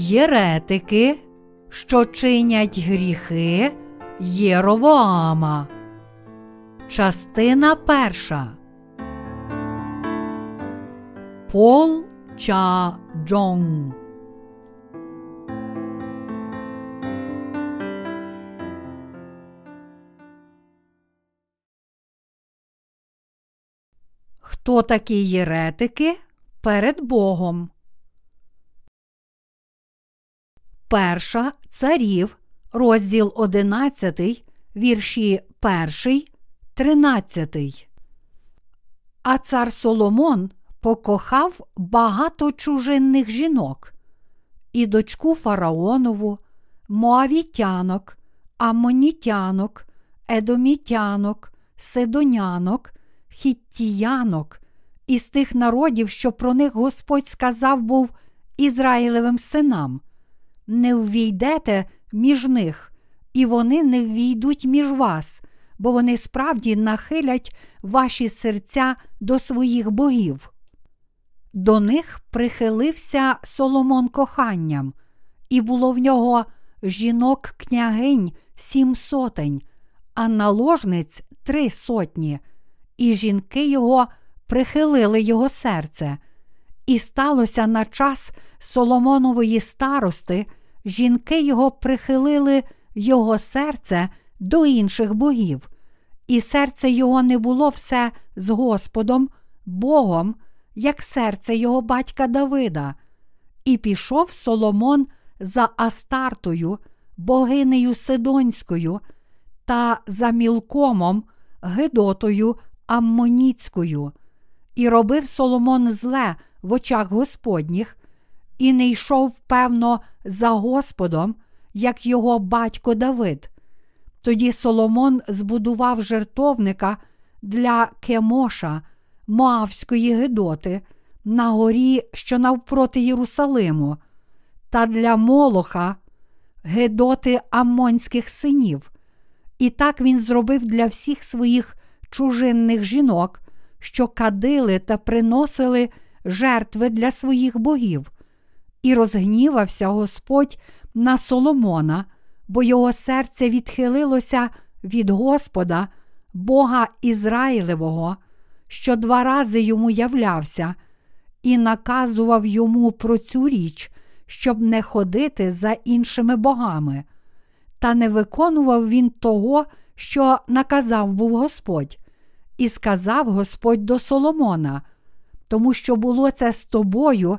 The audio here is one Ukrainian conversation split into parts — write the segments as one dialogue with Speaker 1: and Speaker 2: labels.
Speaker 1: Єретики, що чинять гріхи Єровоама. Частина перша. Пол Ча Джонг Хто такі єретики перед Богом? Перша царів, розділ 11, вірші 1, 13. А цар Соломон покохав багато чужинних жінок, і дочку фараонову, моавітянок, амонітянок, едомітянок, сидонянок, хіттіянок, із тих народів, що про них Господь сказав був Ізраїлевим синам. Не ввійдете між них, і вони не ввійдуть між вас, бо вони справді нахилять ваші серця до своїх богів. До них прихилився Соломон коханням, і було в нього жінок княгинь сім сотень, а наложниць три сотні, і жінки його прихилили його серце. І сталося на час Соломонової старости, жінки його прихилили його серце до інших богів, і серце його не було все з Господом, Богом, як серце його батька Давида, і пішов Соломон за Астартою, богинею Сидонською, та за мілкомом, Гедотою Аммоніцькою, і робив Соломон зле в очах Господніх, і не йшов, певно, за Господом, як його батько Давид. Тоді Соломон збудував жертовника для Кемоша, Моавської Гедоти, на горі, що навпроти Єрусалиму, та для Молоха, Гедоти Амонських синів. І так він зробив для всіх своїх чужинних жінок, що кадили та приносили жертви для своїх богів. І розгнівався Господь на Соломона, бо його серце відхилилося від Господа, Бога Ізраїлевого, що два рази йому являвся, і наказував йому про цю річ, щоб не ходити за іншими богами. Та не виконував він того, що наказав був Господь, і сказав Господь до Соломона, тому що було це з тобою,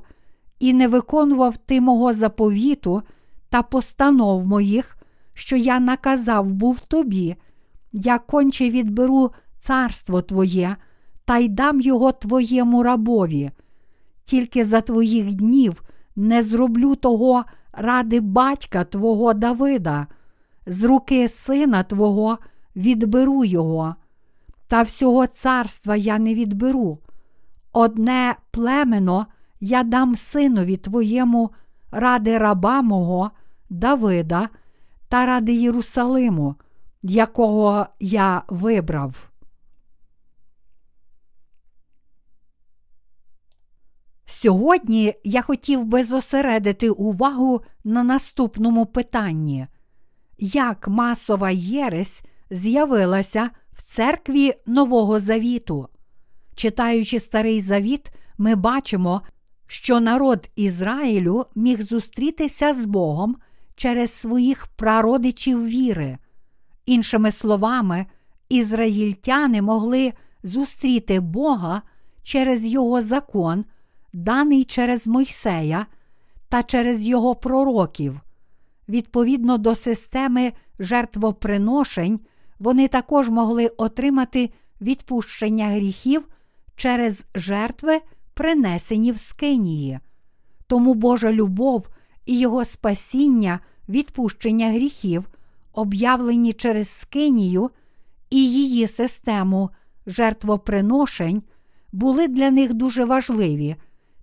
Speaker 1: і не виконував ти мого заповіту та постанов моїх, що я наказав був тобі, я конче відберу царство Твоє та й дам його твоєму рабові. Тільки за твоїх днів не зроблю того ради батька Твого Давида, з руки сина Твого відберу його, та всього царства я не відберу. Одне племено я дам синові твоєму ради раба мого Давида та ради Єрусалиму, якого я вибрав. Сьогодні я хотів би зосередити увагу на наступному питанні, як масова єресь з'явилася в церкві Нового Завіту. Читаючи Старий Завіт, ми бачимо, що народ Ізраїлю міг зустрітися з Богом через своїх прародичів віри. Іншими словами, ізраїльтяни могли зустріти Бога через Його закон, даний через Мойсея та через Його пророків. Відповідно до системи жертвоприношень, вони також могли отримати відпущення гріхів через жертви, принесені в Скинії. Тому Божа любов і Його спасіння, відпущення гріхів, об'явлені через Скинію і її систему жертвоприношень, були для них дуже важливі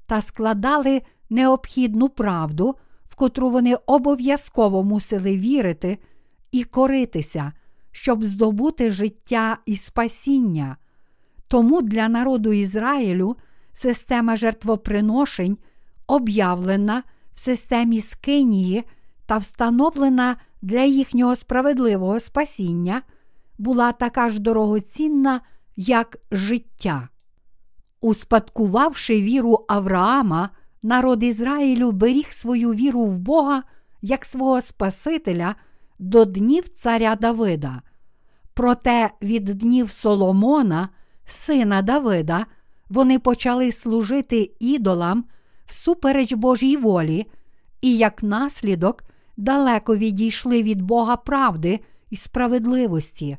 Speaker 1: та складали необхідну правду, в котру вони обов'язково мусили вірити і коритися, щоб здобути життя і спасіння. Тому для народу Ізраїлю система жертвоприношень об'явлена в системі Скинії та встановлена для їхнього справедливого спасіння, була така ж дорогоцінна, як життя. Успадкувавши віру Авраама, народ Ізраїлю беріг свою віру в Бога як свого Спасителя до днів царя Давида. Проте від днів Соломона, сина Давида, вони почали служити ідолам всупереч Божій волі, і як наслідок далеко відійшли від Бога правди і справедливості.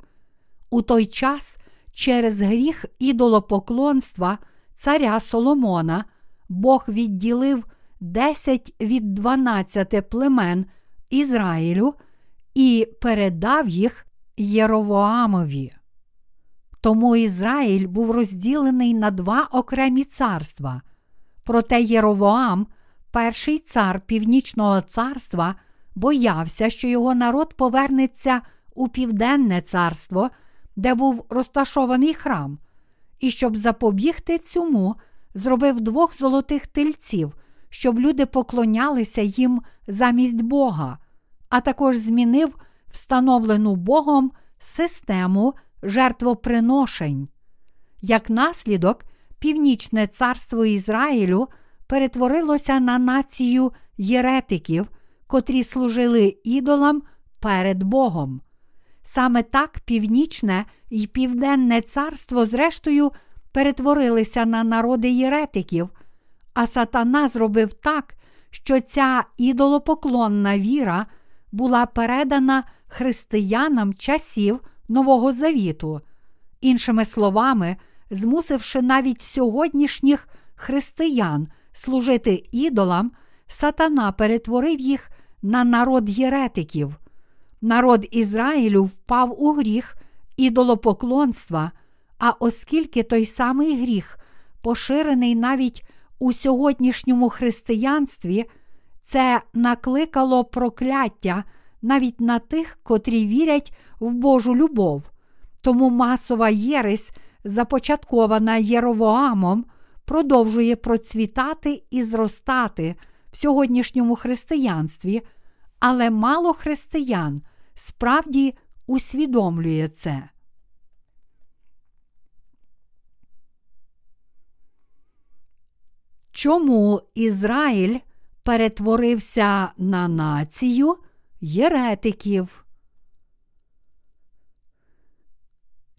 Speaker 1: У той час через гріх ідолопоклонства царя Соломона Бог відділив 10 від 12 племен Ізраїлю і передав їх Єровоамові. Тому Ізраїль був розділений на два окремі царства. Проте Єровоам, перший цар Північного царства, боявся, що його народ повернеться у Південне царство, де був розташований храм, і щоб запобігти цьому, зробив двох золотих тельців, щоб люди поклонялися їм замість Бога, а також змінив встановлену Богом систему жертвоприношень. Як наслідок, Північне царство Ізраїлю перетворилося на націю єретиків, котрі служили ідолам перед Богом. Саме так Північне і Південне царство, зрештою, перетворилися на народи єретиків, а сатана зробив так, що ця ідолопоклонна віра була передана християнам часів Нового Завіту, іншими словами, змусивши навіть сьогоднішніх християн служити ідолам, сатана перетворив їх на народ єретиків. Народ Ізраїлю впав у гріх ідолопоклонства, а оскільки той самий гріх поширений навіть у сьогоднішньому християнстві, це накликало прокляття навіть на тих, котрі вірять в Божу любов. Тому масова єресь, започаткована Єровоамом, продовжує процвітати і зростати в сьогоднішньому християнстві, але мало християн справді усвідомлює це. Чому Ізраїль перетворився на націю єретиків?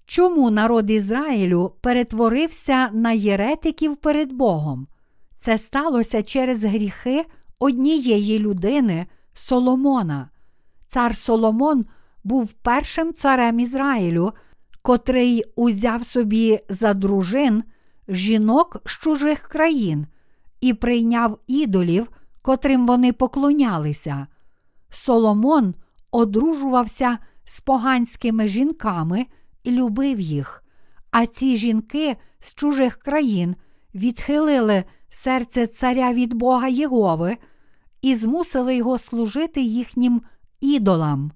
Speaker 1: Чому народ Ізраїлю перетворився на єретиків перед Богом? Це сталося через гріхи однієї людини Соломона. Цар Соломон був першим царем Ізраїлю, котрий узяв собі за дружин жінок з чужих країн і прийняв ідолів, котрим вони поклонялися. Соломон одружувався з поганськими жінками любив їх, а ці жінки з чужих країн відхилили серце царя від Бога Єгови і змусили його служити їхнім ідолам.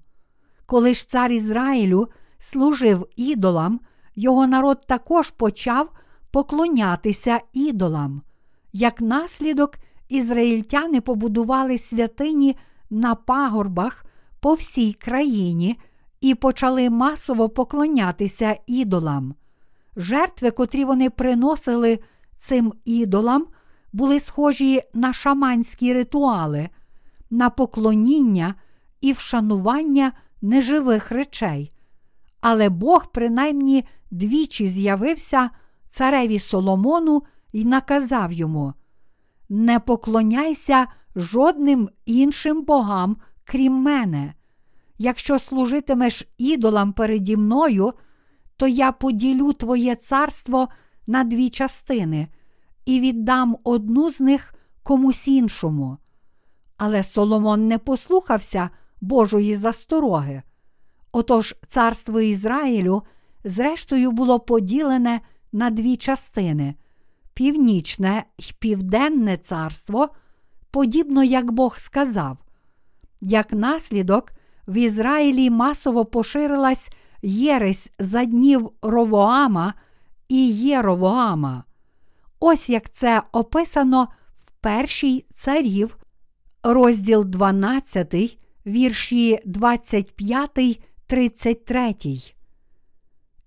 Speaker 1: Коли ж цар Ізраїлю служив ідолам, його народ також почав поклонятися ідолам. Як наслідок, ізраїльтяни побудували святині на пагорбах по всій країні і почали масово поклонятися ідолам. Жертви, котрі вони приносили цим ідолам, були схожі на шаманські ритуали, на поклоніння і вшанування неживих речей. Але Бог принаймні двічі з'явився цареві Соломону і наказав йому: Не поклоняйся жодним іншим богам, крім мене. Якщо служитимеш ідолам переді мною, то я поділю твоє царство на дві частини і віддам одну з них комусь іншому. Але Соломон не послухався Божої застороги. Отож, царство Ізраїлю, зрештою, було поділене на дві частини північне й південне царство, подібно як Бог сказав. Як наслідок, в Ізраїлі масово поширилась єресь за днів Ровоама і Єровоама. Ось як це описано в першій царів, розділ 12, вірші 25, 33.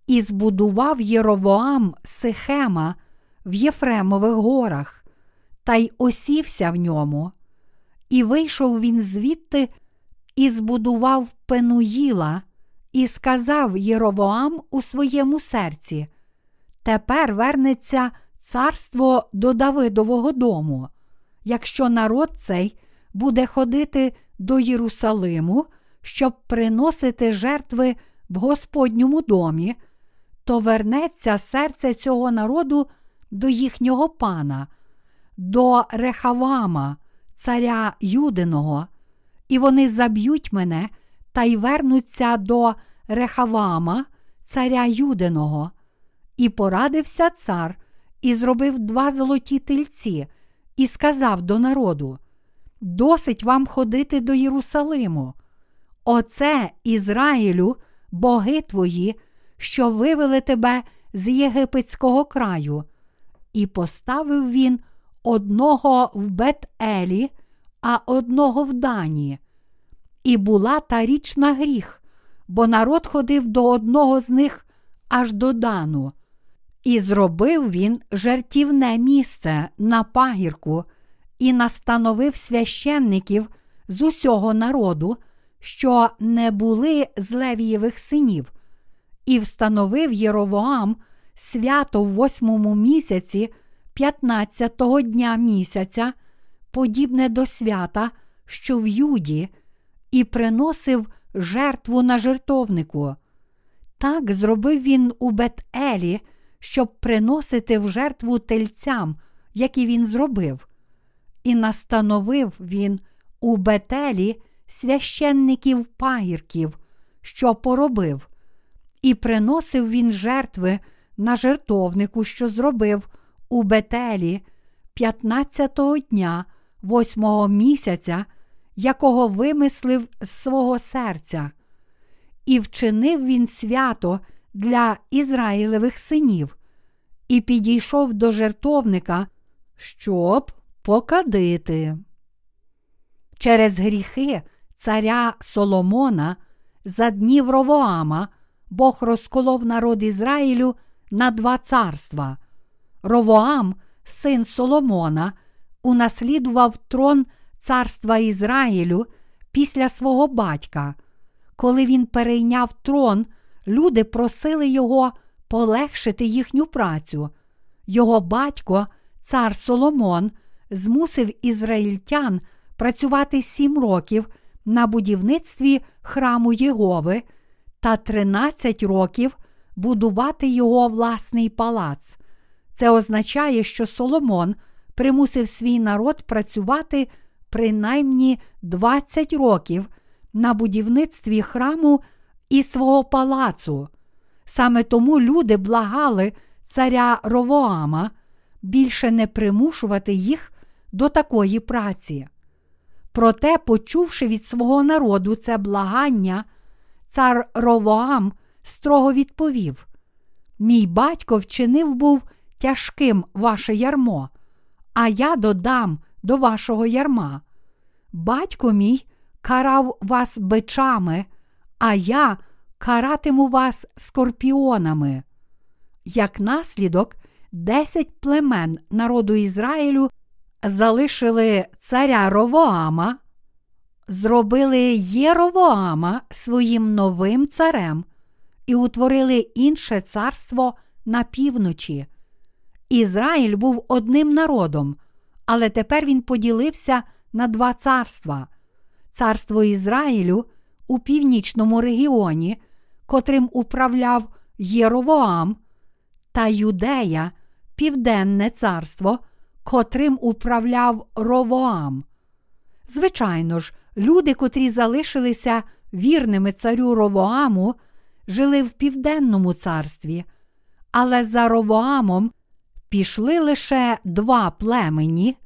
Speaker 1: І збудував Єровоам Сихема в Єфремових горах, та й осівся в ньому. І вийшов він звідти і збудував Пенуїла, і сказав Єровоам у своєму серці: Тепер вернеться царство до Давидового дому. Якщо народ цей буде ходити до Єрусалиму, щоб приносити жертви в Господньому домі, то вернеться серце цього народу до їхнього пана, до Рехавама, царя Юдиного, і вони заб'ють мене та й вернуться до Рехавама, царя Юдиного. І порадився цар і зробив два золоті тельці, і сказав до народу: Досить вам ходити до Єрусалиму. Оце Ізраїлю, боги твої, що вивели тебе з єгипетського краю, і поставив він одного в Бет-Елі, а одного в Дані. І була та річ на гріх, бо народ ходив до одного з них аж до Дану. І зробив він жертівне місце на пагірку і настановив священників з усього народу, що не були з Левієвих синів, і встановив Єровоам свято в восьмому місяці, п'ятнадцятого дня місяця, подібне до свята, що в Юді, і приносив жертву на жертовнику. Так зробив він у Бет-Елі, щоб приносити в жертву тельцям, які він зробив. І настановив він у Бетелі священників пагірків, що поробив, і приносив він жертви на жертовнику, що зробив у Бетелі 15-го дня, восьмого місяця, якого вимислив з свого серця. І вчинив він свято для Ізраїлевих синів, і підійшов до жертовника, щоб покадити. Через гріхи царя Соломона за днів Ровоама Бог розколов народ Ізраїлю на два царства. Ровоам, син Соломона, унаслідував трон царства Ізраїлю після свого батька. Коли він перейняв трон, люди просили його полегшити їхню працю. Його батько, цар Соломон, змусив ізраїльтян працювати сім років на будівництві храму Єгови та 13 років будувати його власний палац. Це означає, що Соломон примусив свій народ працювати принаймні 20 років на будівництві храму і свого палацу. Саме тому люди благали царя Ровоама більше не примушувати їх до такої праці. Проте, почувши від свого народу це благання, цар Ровоам строго відповів: Мій батько вчинив був тяжким ваше ярмо, а я додам до вашого ярма. Батько мій карав вас бичами, а я каратиму вас скорпіонами. Як наслідок, десять племен народу Ізраїлю залишили царя Ровоама, зробили Єровоама своїм новим царем і утворили інше царство на півночі. Ізраїль був одним народом, але тепер він поділився на два царства: царство Ізраїлю у північному регіоні, котрим управляв Єровоам, та Юдея, Південне царство, котрим управляв Ровоам. Звичайно ж, люди, котрі залишилися вірними царю Ровоаму, жили в південному царстві, але за Ровоамом пішли лише два племені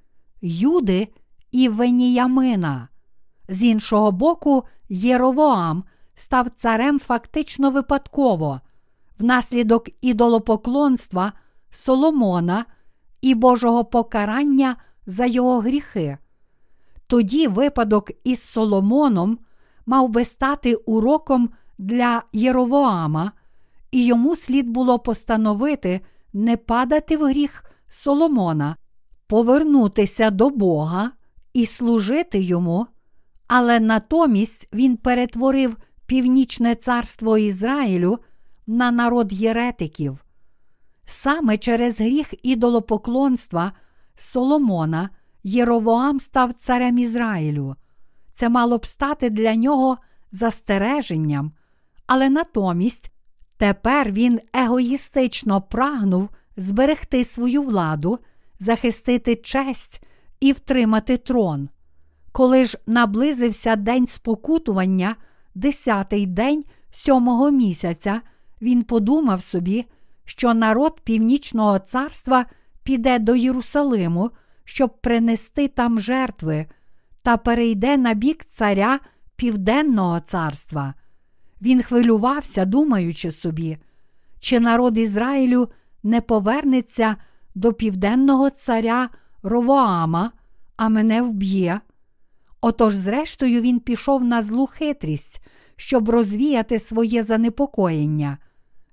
Speaker 1: Юди і Веніямина. З іншого боку, Єровоам став царем фактично випадково, внаслідок ідолопоклонства Соломона і Божого покарання за його гріхи. Тоді випадок із Соломоном мав би стати уроком для Єровоама, і йому слід було постановити не падати в гріх Соломона, повернутися до Бога і служити йому, але натомість він перетворив північне царство Ізраїлю на народ єретиків. Саме через гріх ідолопоклонства Соломона Єровоам став царем Ізраїлю. Це мало б стати для нього застереженням, але натомість тепер він егоїстично прагнув зберегти свою владу, захистити честь і втримати трон. Коли ж наблизився день спокутування, десятий день сьомого місяця, він подумав собі, що народ Північного царства піде до Єрусалиму, щоб принести там жертви, та перейде на бік царя Південного царства. Він хвилювався, думаючи собі, чи народ Ізраїлю не повернеться до південного царя Ровоама, а мене вб'є. Отож, зрештою, він пішов на злу хитрість, щоб розвіяти своє занепокоєння.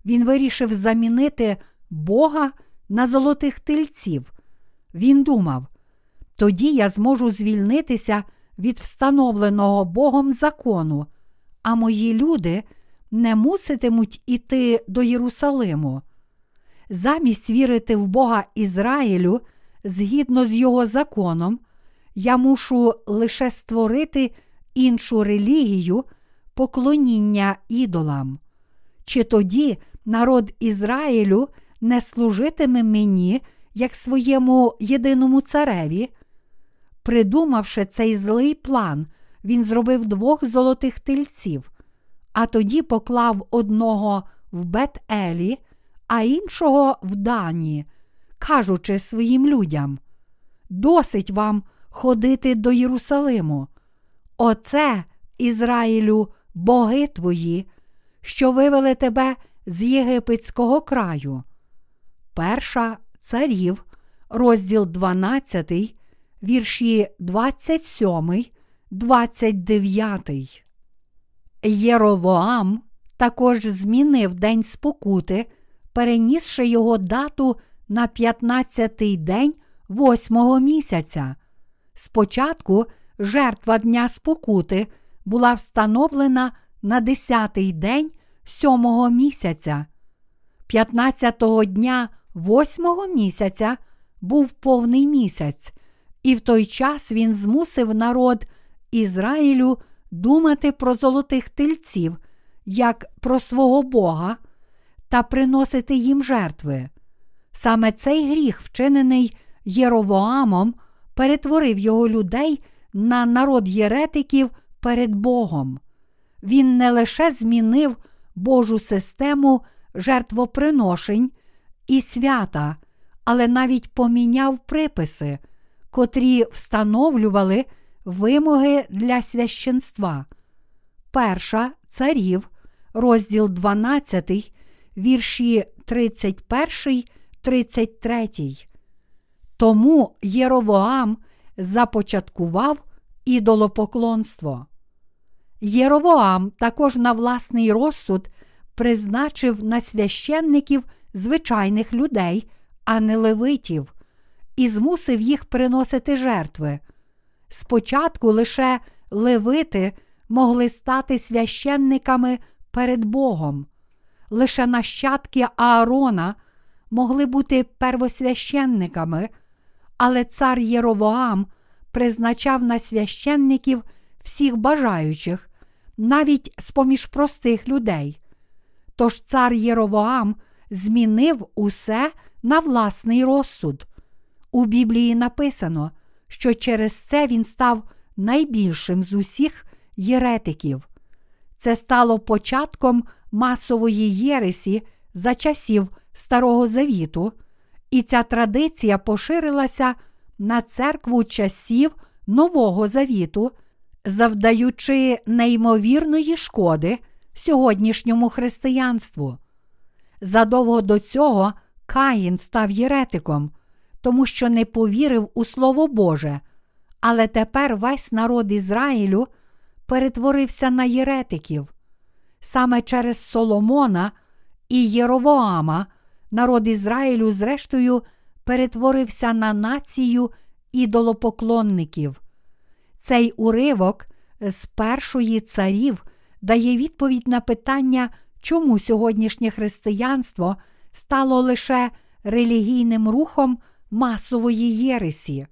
Speaker 1: Він вирішив замінити Бога на золотих тильців. Він думав, тоді я зможу звільнитися від встановленого Богом закону, а мої люди не муситимуть іти до Єрусалиму. Замість вірити в Бога Ізраїлю згідно з його законом, я мушу лише створити іншу релігію поклоніння ідолам. Чи тоді народ Ізраїлю не служитиме мені як своєму єдиному цареві? Придумавши цей злий план, він зробив двох золотих тельців, а тоді поклав одного в Бет-Елі, а іншого в Дані, кажучи своїм людям: Досить вам ходити до Єрусалиму. Оце, Ізраїлю, боги твої, що вивели тебе з єгипетського краю. Перша царів, розділ 12, вірші 27, 29. Єровоам також змінив день спокути, перенісши його дату на 15-й день восьмого місяця. Спочатку жертва Дня спокути була встановлена на 10-й день сьомого місяця. 15-го дня восьмого місяця був повний місяць, і в той час він змусив народ Ізраїлю думати про золотих тельців, як про свого Бога, та приносити їм жертви. Саме цей гріх, вчинений Єровоамом, перетворив його людей на народ єретиків перед Богом. Він не лише змінив Божу систему жертвоприношень і свята, але навіть поміняв приписи, котрі встановлювали вимоги для священства. Перша царів, розділ 12, вірші 31, 33. Тому Єровоам започаткував ідолопоклонство. Єровоам також на власний розсуд призначив на священників звичайних людей, а не левитів, і змусив їх приносити жертви. Спочатку лише левити могли стати священниками перед Богом, лише нащадки Аарона могли бути первосвященниками, але цар Єровоам призначав на священників всіх бажаючих, навіть з поміж простих людей. Тож цар Єровоам змінив усе на власний розсуд. У Біблії написано, що через це він став найбільшим з усіх єретиків. Це стало початком масової єресі за часів Старого Завіту, і ця традиція поширилася на церкву часів Нового Завіту, завдаючи неймовірної шкоди сьогоднішньому християнству. Задовго до цього Каїн став єретиком, тому що не повірив у Слово Боже, Але тепер весь народ Ізраїлю перетворився на єретиків. Саме через Соломона і Єровоама народ Ізраїлю, зрештою, перетворився на націю ідолопоклонників. Цей уривок з першої царів дає відповідь на питання, чому сьогоднішнє християнство стало лише релігійним рухом масової єресі.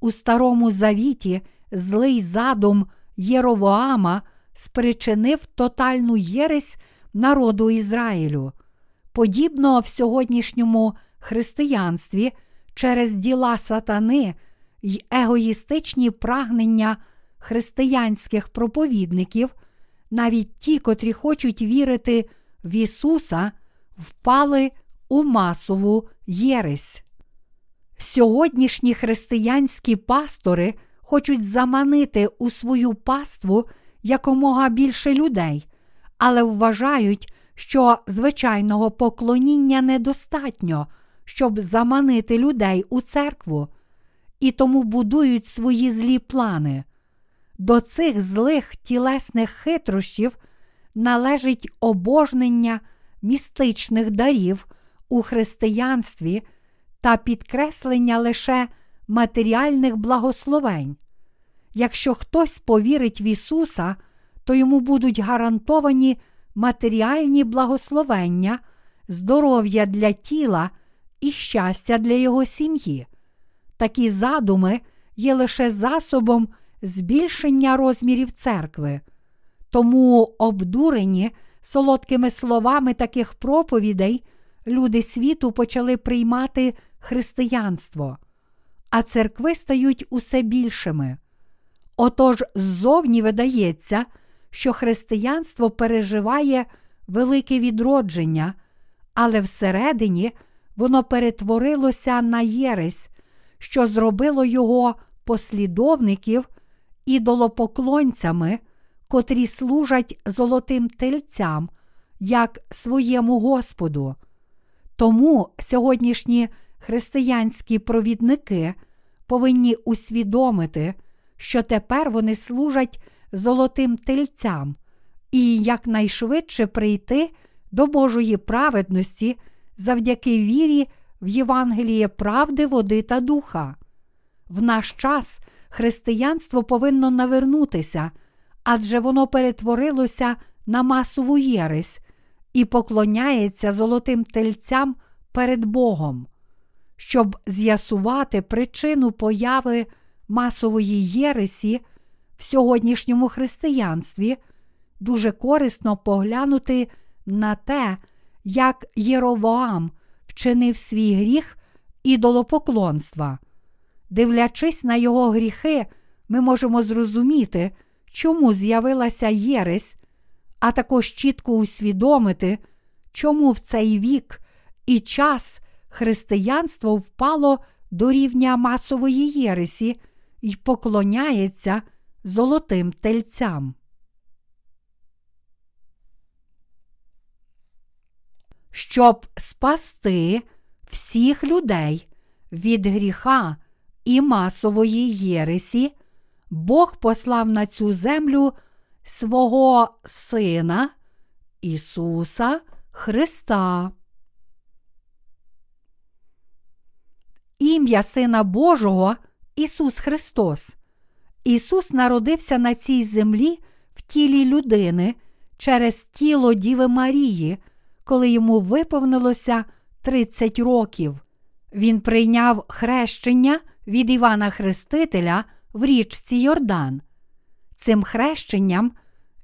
Speaker 1: У Старому Завіті злий задум Єровоама спричинив тотальну єресь народу Ізраїлю. Подібно в сьогоднішньому християнстві через діла сатани й егоїстичні прагнення християнських проповідників, навіть ті, котрі хочуть вірити в Ісуса, впали у масову єресь. Сьогоднішні християнські пастори хочуть заманити у свою паству якомога більше людей, але вважають, що звичайного поклоніння недостатньо, щоб заманити людей у церкву, і тому будують свої злі плани. До цих злих тілесних хитрощів належить обожнення містичних дарів у християнстві та підкреслення лише матеріальних благословень. Якщо хтось повірить в Ісуса, то йому будуть гарантовані матеріальні благословення, здоров'я для тіла і щастя для його сім'ї. Такі задуми є лише засобом збільшення розмірів церкви. Тому обдурені солодкими словами таких проповідей люди світу почали приймати християнство, а церкви стають усе більшими. Отож, ззовні видається, що християнство переживає велике відродження, але всередині воно перетворилося на єресь, що зробило його послідовників ідолопоклонцями, котрі служать золотим тельцям, як своєму Господу. Тому сьогоднішні християнські провідники повинні усвідомити, що тепер вони служать золотим тельцям і якнайшвидше прийти до Божої праведності завдяки вірі в Євангеліє правди, води та духа. В наш час християнство повинно навернутися, адже воно перетворилося на масову єресь і поклоняється золотим тельцям перед Богом. Щоб з'ясувати причину появи масової єресі в сьогоднішньому християнстві, дуже корисно поглянути на те, як Єровоам вчинив свій гріх ідолопоклонства. Дивлячись на його гріхи, ми можемо зрозуміти, чому з'явилася єресь, а також чітко усвідомити, чому в цей вік і час християнство впало до рівня масової єресі і поклоняється золотим тельцям. Щоб спасти всіх людей від гріха і масової єресі, Бог послав на цю землю свого Сина Ісуса Христа. Ім'я Сина Божого Ісус Христос. Ісус народився на цій землі в тілі людини через тіло Діви Марії, коли йому виповнилося 30 років. Він прийняв хрещення від Івана Хрестителя в річці Йордан. Цим хрещенням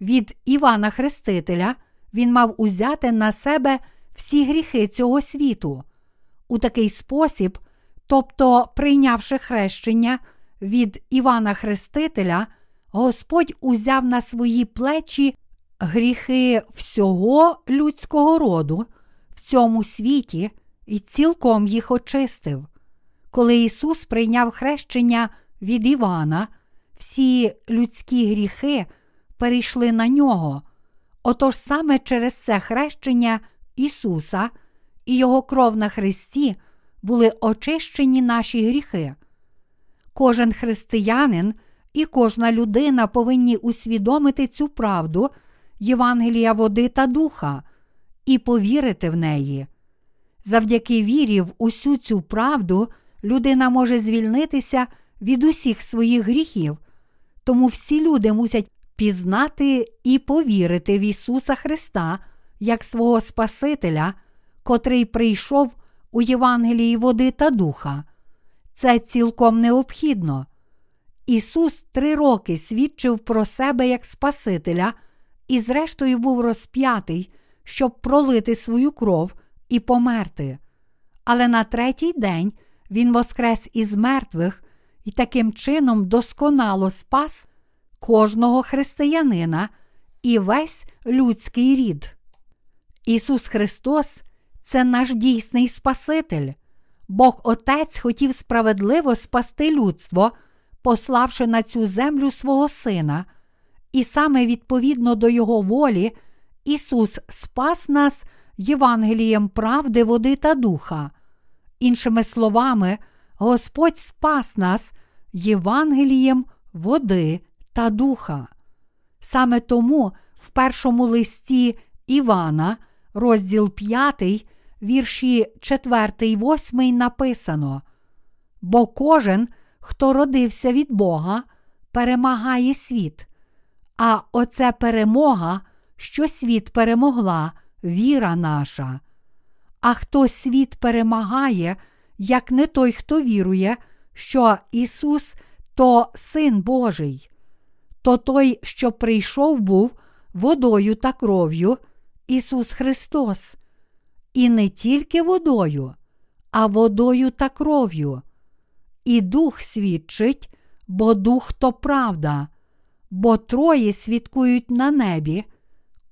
Speaker 1: від Івана Хрестителя він мав узяти на себе всі гріхи цього світу. У такий спосіб, тобто прийнявши хрещення від Івана Хрестителя, Господь узяв на свої плечі гріхи всього людського роду в цьому світі і цілком їх очистив. Коли Ісус прийняв хрещення від Івана, всі людські гріхи перейшли на нього. Отож саме через це хрещення Ісуса і Його кров на Христі були очищені наші гріхи. Кожен християнин і кожна людина повинні усвідомити цю правду Євангелія води та духа і повірити в неї. Завдяки вірі в усю цю правду людина може звільнитися від усіх своїх гріхів, тому всі люди мусять пізнати і повірити в Ісуса Христа як свого Спасителя, котрий прийшов у Євангелії води та духа. Це цілком необхідно. Ісус три роки свідчив про себе як Спасителя і, зрештою, був розп'ятий, щоб пролити свою кров і померти. Але на третій день Він воскрес із мертвих і таким чином досконало спас кожного християнина і весь людський рід. Ісус Христос це наш дійсний Спаситель. Бог Отець хотів справедливо спасти людство, пославши на цю землю свого Сина, і саме відповідно до Його волі, Ісус спас нас Євангелієм правди, води та духа. Іншими словами, Господь спас нас Євангелієм води та духа. Саме тому в першому листі Івана, розділ 5, вірші 4, 8 написано: Бо кожен, хто родився від Бога, перемагає світ. А оце перемога, що світ перемогла, віра наша. А хто світ перемагає, як не той, хто вірує, що Ісус то Син Божий, то той, що прийшов, був водою та кров'ю, Ісус Христос. І не тільки водою, а водою та кров'ю. І Дух свідчить, бо Дух то правда, бо троє свідкують на небі,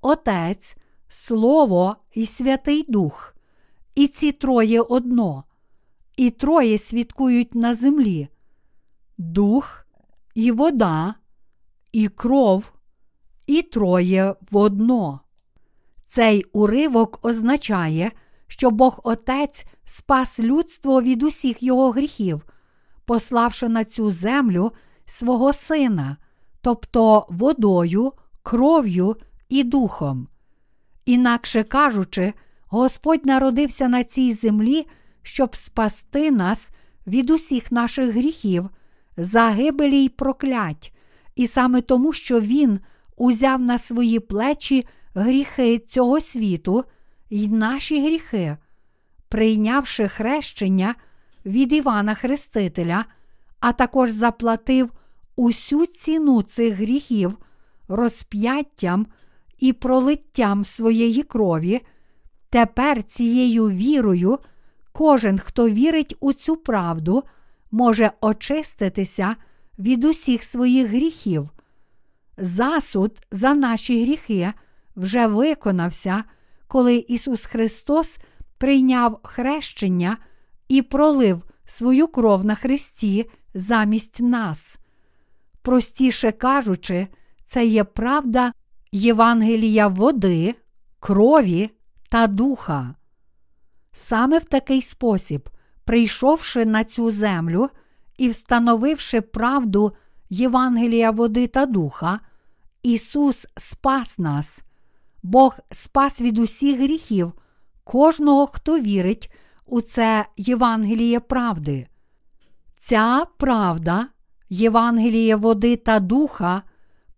Speaker 1: Отець, Слово і Святий Дух, і ці троє одно, і троє свідкують на землі дух, і вода, і кров, і троє водно. Цей уривок означає, що Бог Отець спас людство від усіх його гріхів, пославши на цю землю свого Сина, тобто водою, кров'ю і духом. Інакше кажучи, Господь народився на цій землі, щоб спасти нас від усіх наших гріхів, загибелі й проклять, і саме тому, що Він узяв на свої плечі гріхи цього світу й наші гріхи, прийнявши хрещення від Івана Хрестителя, а також заплатив усю ціну цих гріхів розп'яттям і пролиттям своєї крові, тепер цією вірою кожен, хто вірить у цю правду, може очиститися від усіх своїх гріхів. Засуд за наші гріхи вже виконався, коли Ісус Христос прийняв хрещення і пролив свою кров на Христі замість нас. Простіше кажучи, це є правда Євангелія води, крові та духа. Саме в такий спосіб, прийшовши на цю землю і встановивши правду Євангелія води та духа, Ісус спас нас, Бог спас від усіх гріхів кожного, хто вірить у це Євангеліє правди. Ця правда, Євангеліє води та духа,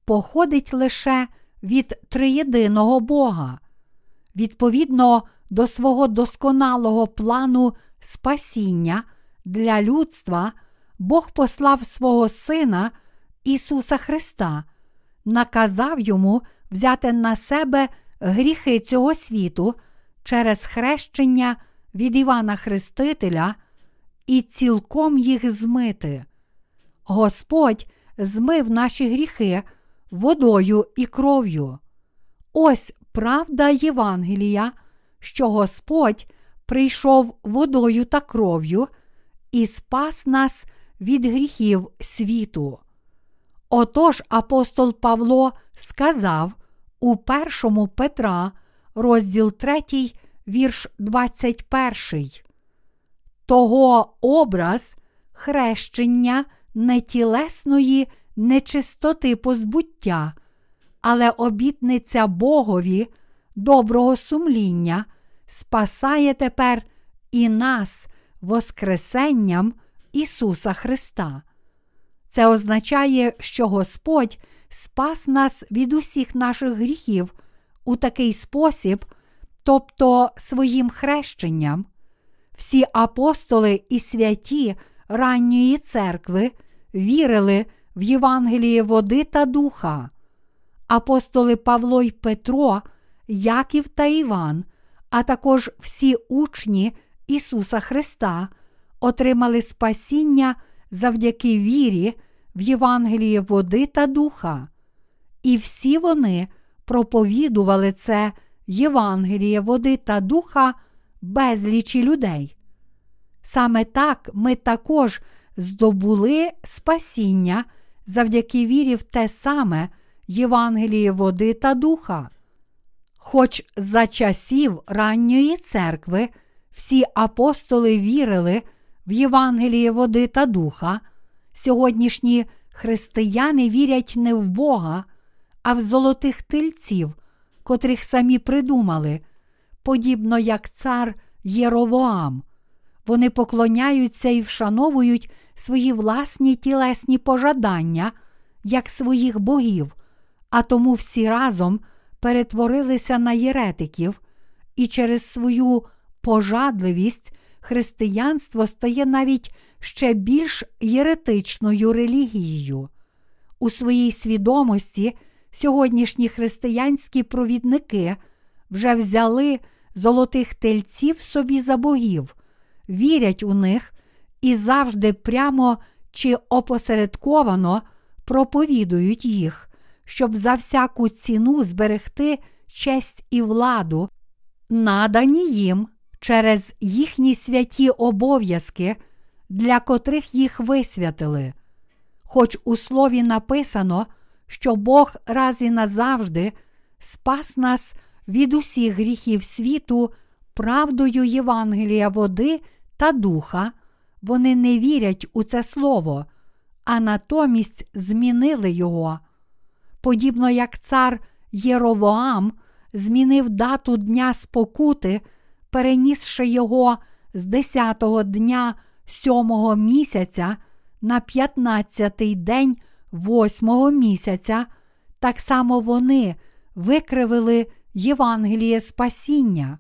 Speaker 1: походить лише від триєдиного Бога. Відповідно до свого досконалого плану спасіння для людства, Бог послав свого Сина Ісуса Христа, наказав йому взяти на себе гріхи цього світу через хрещення від Івана Хрестителя і цілком їх змити. Господь змив наші гріхи водою і кров'ю. Ось правда Євангелія, що Господь прийшов водою та кров'ю і спас нас від гріхів світу. Отож апостол Павло сказав у першому Петра, розділ 3, вірш 21. Того образ хрещення нетілесної нечистоти позбуття, але обітниця Богові, доброго сумління, спасає тепер і нас Воскресенням Ісуса Христа. Це означає, що Господь спас нас від усіх наших гріхів у такий спосіб, тобто своїм хрещенням. Всі апостоли і святі ранньої церкви вірили в Євангеліє води та духа. Апостоли Павло й Петро, Яків та Іван, а також всі учні Ісуса Христа отримали спасіння завдяки вірі в Євангеліє води та духа. І всі вони проповідували це Євангеліє води та духа безлічі людей. Саме так ми також здобули спасіння завдяки вірі в те саме Євангеліє води та духа. Хоч за часів ранньої церкви всі апостоли вірили в Євангеліє води та духа, сьогоднішні християни вірять не в Бога, а в золотих тильців, котрих самі придумали, подібно як цар Єровоам. Вони поклоняються і вшановують свої власні тілесні пожадання, як своїх богів, а тому всі разом перетворилися на єретиків, і через свою пожадливість християнство стає навіть ще більш єретичною релігією. У своїй свідомості сьогоднішні християнські провідники вже взяли золотих тельців собі за богів, вірять у них і завжди прямо чи опосередковано проповідують їх, щоб за всяку ціну зберегти честь і владу, надані їм через їхні святі обов'язки, для котрих їх висвятили. Хоч у слові написано, що Бог раз і назавжди спас нас від усіх гріхів світу правдою Євангелія води та духа, вони не вірять у це слово, а натомість змінили його. Подібно як цар Єровоам змінив дату Дня спокути, перенісши його з 10-го дня сьомого місяця на 15-й день восьмого місяця, так само вони викривили Євангеліє Спасіння.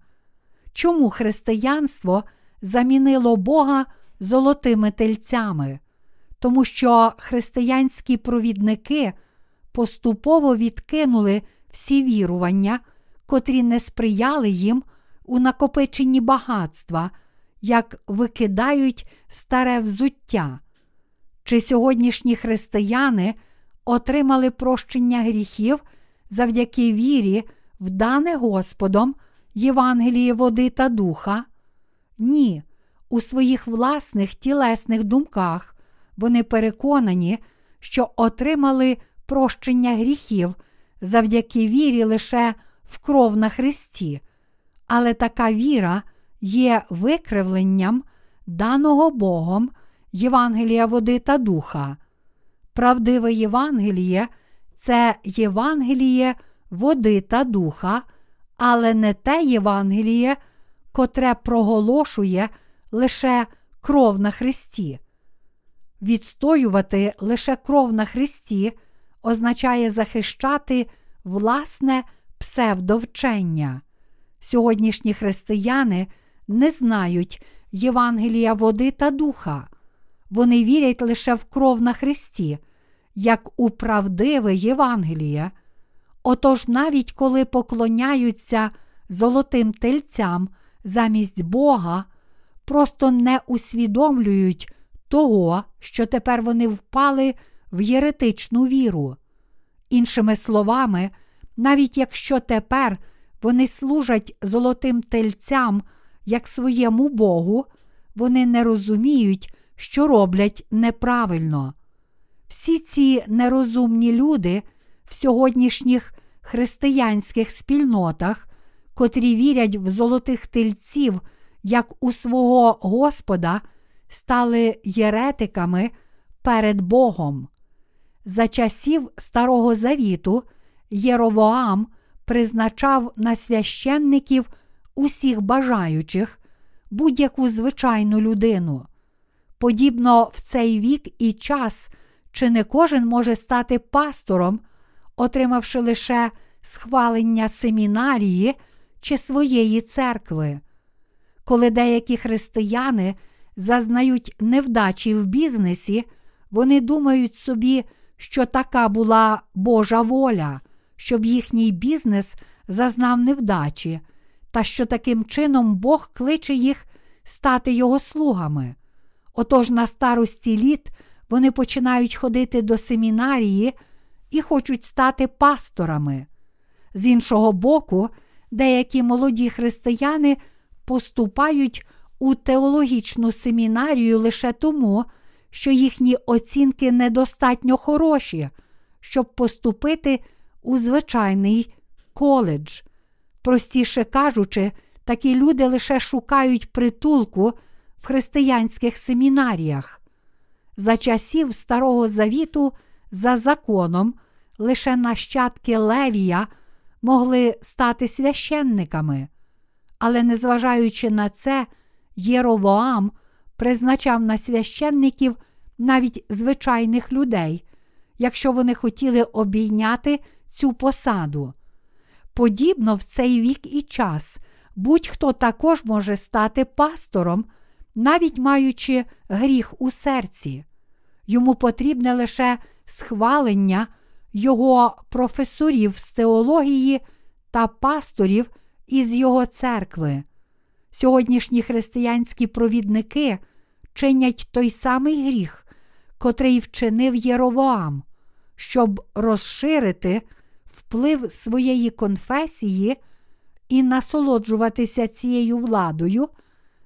Speaker 1: Чому християнство замінило Бога золотими тельцями? Тому що християнські провідники поступово відкинули всі вірування, котрі не сприяли їм у накопиченні багатства, як викидають старе взуття. Чи сьогоднішні християни отримали прощення гріхів завдяки вірі, в дане Господом Євангеліє води та духа? Ні, у своїх власних тілесних думках вони переконані, що отримали прощення гріхів завдяки вірі лише в кров на Христі, але така віра є викривленням даного Богом Євангелія води та духа. Правдиве Євангеліє це Євангеліє води та духа, але не те Євангеліє, котре проголошує лише кров на Христі. Відстоювати лише кров на Христі означає захищати власне псевдовчення. Сьогоднішні християни не знають Євангелія води та духа. Вони вірять лише в кров на Христі, як у правдиве Євангеліє. Отож, навіть коли поклоняються золотим тельцям замість Бога, просто не усвідомлюють того, що тепер вони впали в єретичну віру. Іншими словами, навіть якщо тепер вони служать золотим тельцям як своєму Богу, вони не розуміють, що роблять неправильно. Всі ці нерозумні люди в сьогоднішніх християнських спільнотах, котрі вірять в золотих тельців як у свого Господа, стали єретиками перед Богом. За часів Старого Завіту Єровоам призначав на священників усіх бажаючих будь-яку звичайну людину. Подібно в цей вік і час, чи не кожен може стати пастором, отримавши лише схвалення семінарії чи своєї церкви. Коли деякі християни зазнають невдачі в бізнесі, вони думають собі, що така була Божа воля, щоб їхній бізнес зазнав невдачі, та що таким чином Бог кличе їх стати його слугами. Отож на старості літ вони починають ходити до семінарії і хочуть стати пасторами. З іншого боку, деякі молоді християни поступають у теологічну семінарію лише тому, що їхні оцінки недостатньо хороші, щоб поступити у звичайний коледж. Простіше кажучи, такі люди лише шукають притулку в християнських семінаріях. За часів Старого Завіту, за законом, лише нащадки Левія могли стати священниками. Але незважаючи на це, Єровоам призначав на священників навіть звичайних людей, якщо вони хотіли обійняти цю посаду. Подібно в цей вік і час будь-хто також може стати пастором, навіть маючи гріх у серці. Йому потрібне лише схвалення його професорів з теології та пасторів із його церкви. Сьогоднішні християнські провідники чинять той самий гріх, котрий вчинив Єровоам, щоб розширити вплив своєї конфесії і насолоджуватися цією владою,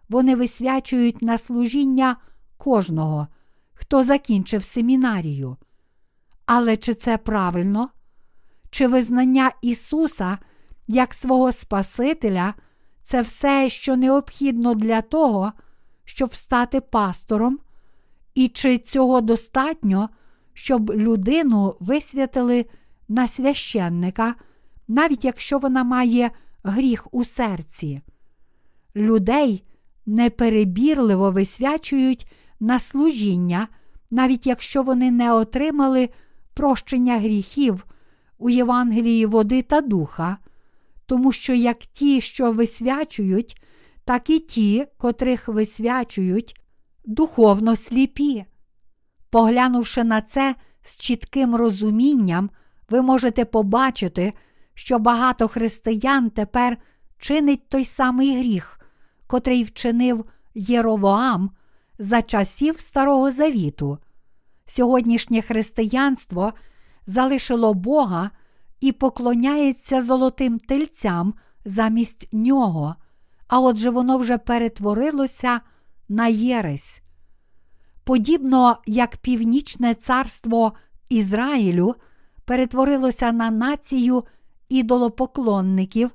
Speaker 1: вони висвячують на служіння кожного, хто закінчив семінарію. Але чи це правильно? Чи визнання Ісуса як свого Спасителя це все, що необхідно для того, щоб стати пастором? І чи цього достатньо, щоб людину висвятили на священника, навіть якщо вона має гріх у серці? Людей неперебірливо висвячують на служіння, навіть якщо вони не отримали прощення гріхів у Євангелії води та духа, тому що як ті, що висвячують, так і ті, котрих висвячують, духовно сліпі. Поглянувши на це з чітким розумінням, ви можете побачити, що багато християн тепер чинить той самий гріх, котрий вчинив Єровоам за часів Старого Завіту. Сьогоднішнє християнство залишило Бога і поклоняється золотим тельцям замість нього, а отже, воно вже перетворилося на єресь. Подібно як північне царство Ізраїлю перетворилося на націю ідолопоклонників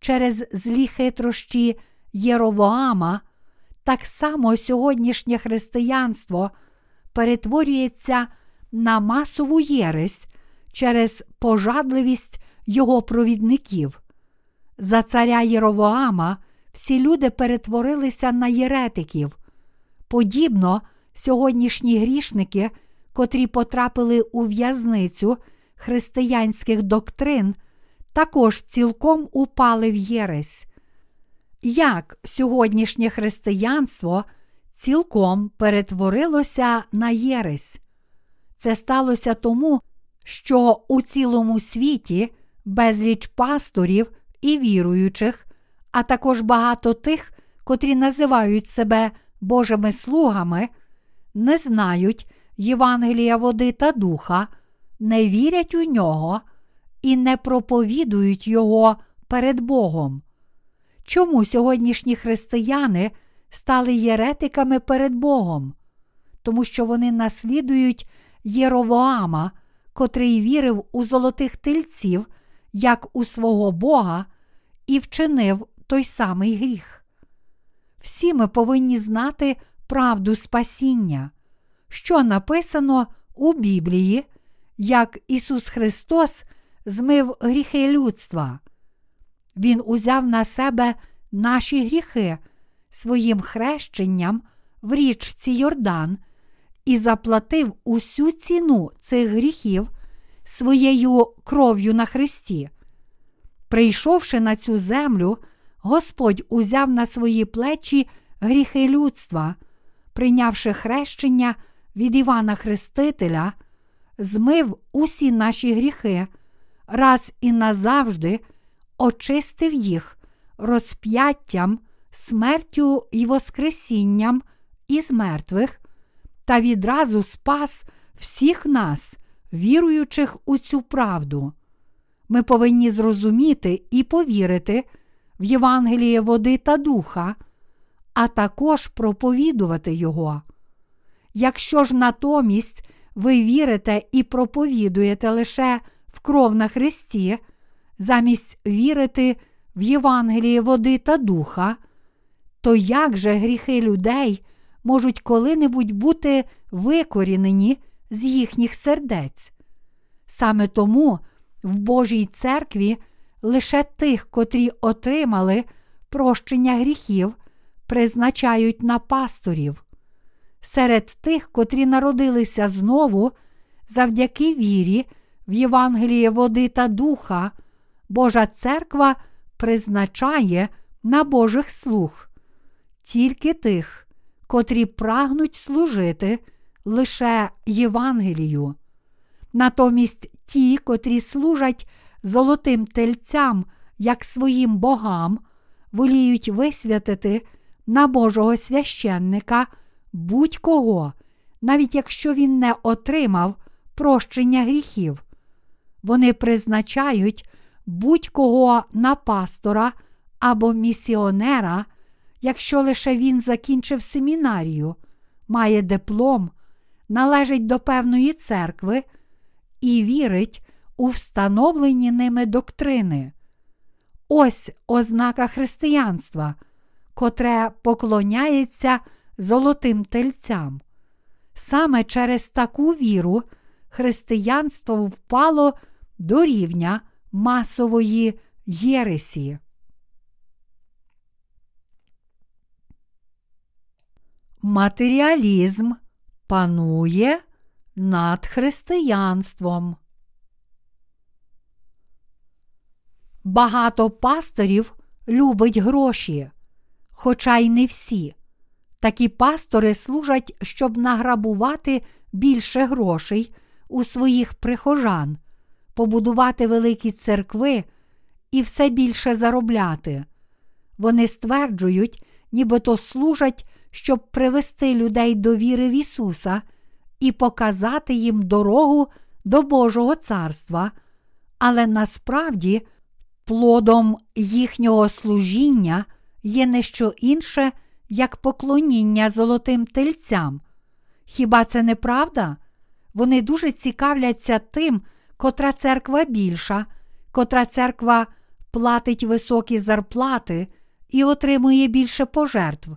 Speaker 1: через злі хитрощі Єровоама, так само сьогоднішнє християнство перетворюється на масову єресь через пожадливість його провідників. За царя Єровоама всі люди перетворилися на єретиків. Подібно сьогоднішні грішники, котрі потрапили у в'язницю християнських доктрин, також цілком упали в єресь. Як сьогоднішнє християнство цілком перетворилося на єресь? Це сталося тому, що у цілому світі безліч пасторів і віруючих, а також багато тих, котрі називають себе Божими слугами, не знають Євангелія води та духа, не вірять у нього і не проповідують Його перед Богом. Чому сьогоднішні християни стали єретиками перед Богом? Тому що вони наслідують Єровоама, котрий вірив у золотих тельців, як у свого Бога, і вчинив той самий гріх. Всі ми повинні знати правду спасіння. що написано у Біблії, як Ісус Христос змив гріхи людства. Він узяв на себе наші гріхи своїм хрещенням в річці Йордан і заплатив усю ціну цих гріхів своєю кров'ю на Христі. Прийшовши на цю землю, Господь узяв на свої плечі гріхи людства, прийнявши хрещення від Івана Хрестителя, змив усі наші гріхи, раз і назавжди очистив їх розп'яттям, смертю і Воскресінням із мертвих, та відразу спас всіх нас, віруючих у цю правду. Ми повинні зрозуміти і повірити в Євангеліє води та духа, а також проповідувати Його. Якщо ж натомість ви вірите і проповідуєте лише в кров на Христі, замість вірити в Євангеліє води та духа, то як же гріхи людей можуть коли-небудь бути викорінені з їхніх сердець? Саме тому в Божій церкві лише тих, котрі отримали прощення гріхів, призначають на пасторів. Серед тих, котрі народилися знову, завдяки вірі в Євангеліє води та духа, Божа церква призначає на Божих слуг, тільки тих, котрі прагнуть служити лише Євангелію. Натомість ті, котрі служать золотим тельцям, як своїм богам, воліють висвятити на Божого священника будь-кого, навіть якщо він не отримав прощення гріхів. Вони призначають будь-кого на пастора або місіонера, якщо лише він закінчив семінарію, має диплом, належить до певної церкви і вірить у встановлені ними доктрини. Ось ознака християнства, котре поклоняється золотим тельцям. Саме через таку віру християнство впало до рівня масової єресі. Матеріалізм панує над християнством. Багато пасторів любить гроші, хоча й не всі. Такі пастори служать, щоб награбувати більше грошей у своїх прихожан, побудувати великі церкви і все більше заробляти. Вони стверджують, нібито служать, щоб привести людей до віри в Ісуса і показати їм дорогу до Божого царства, але насправді плодом їхнього служіння є не що інше, як поклоніння золотим тельцям. Хіба це не правда? Вони дуже цікавляться тим, котра церква більша, котра церква платить високі зарплати і отримує більше пожертв.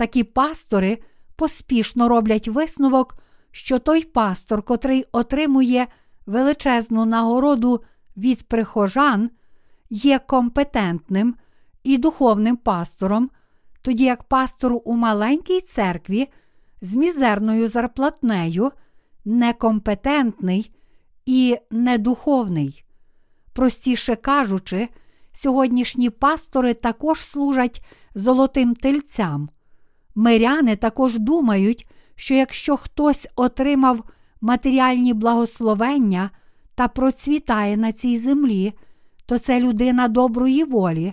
Speaker 1: Такі пастори поспішно роблять висновок, що той пастор, котрий отримує величезну нагороду від прихожан, є компетентним і духовним пастором, тоді як пастор у маленькій церкві з мізерною зарплатнею некомпетентний і недуховний. Простіше кажучи, сьогоднішні пастори також служать золотим тельцям. Миряни також думають, що якщо хтось отримав матеріальні благословення та процвітає на цій землі, то це людина доброї волі,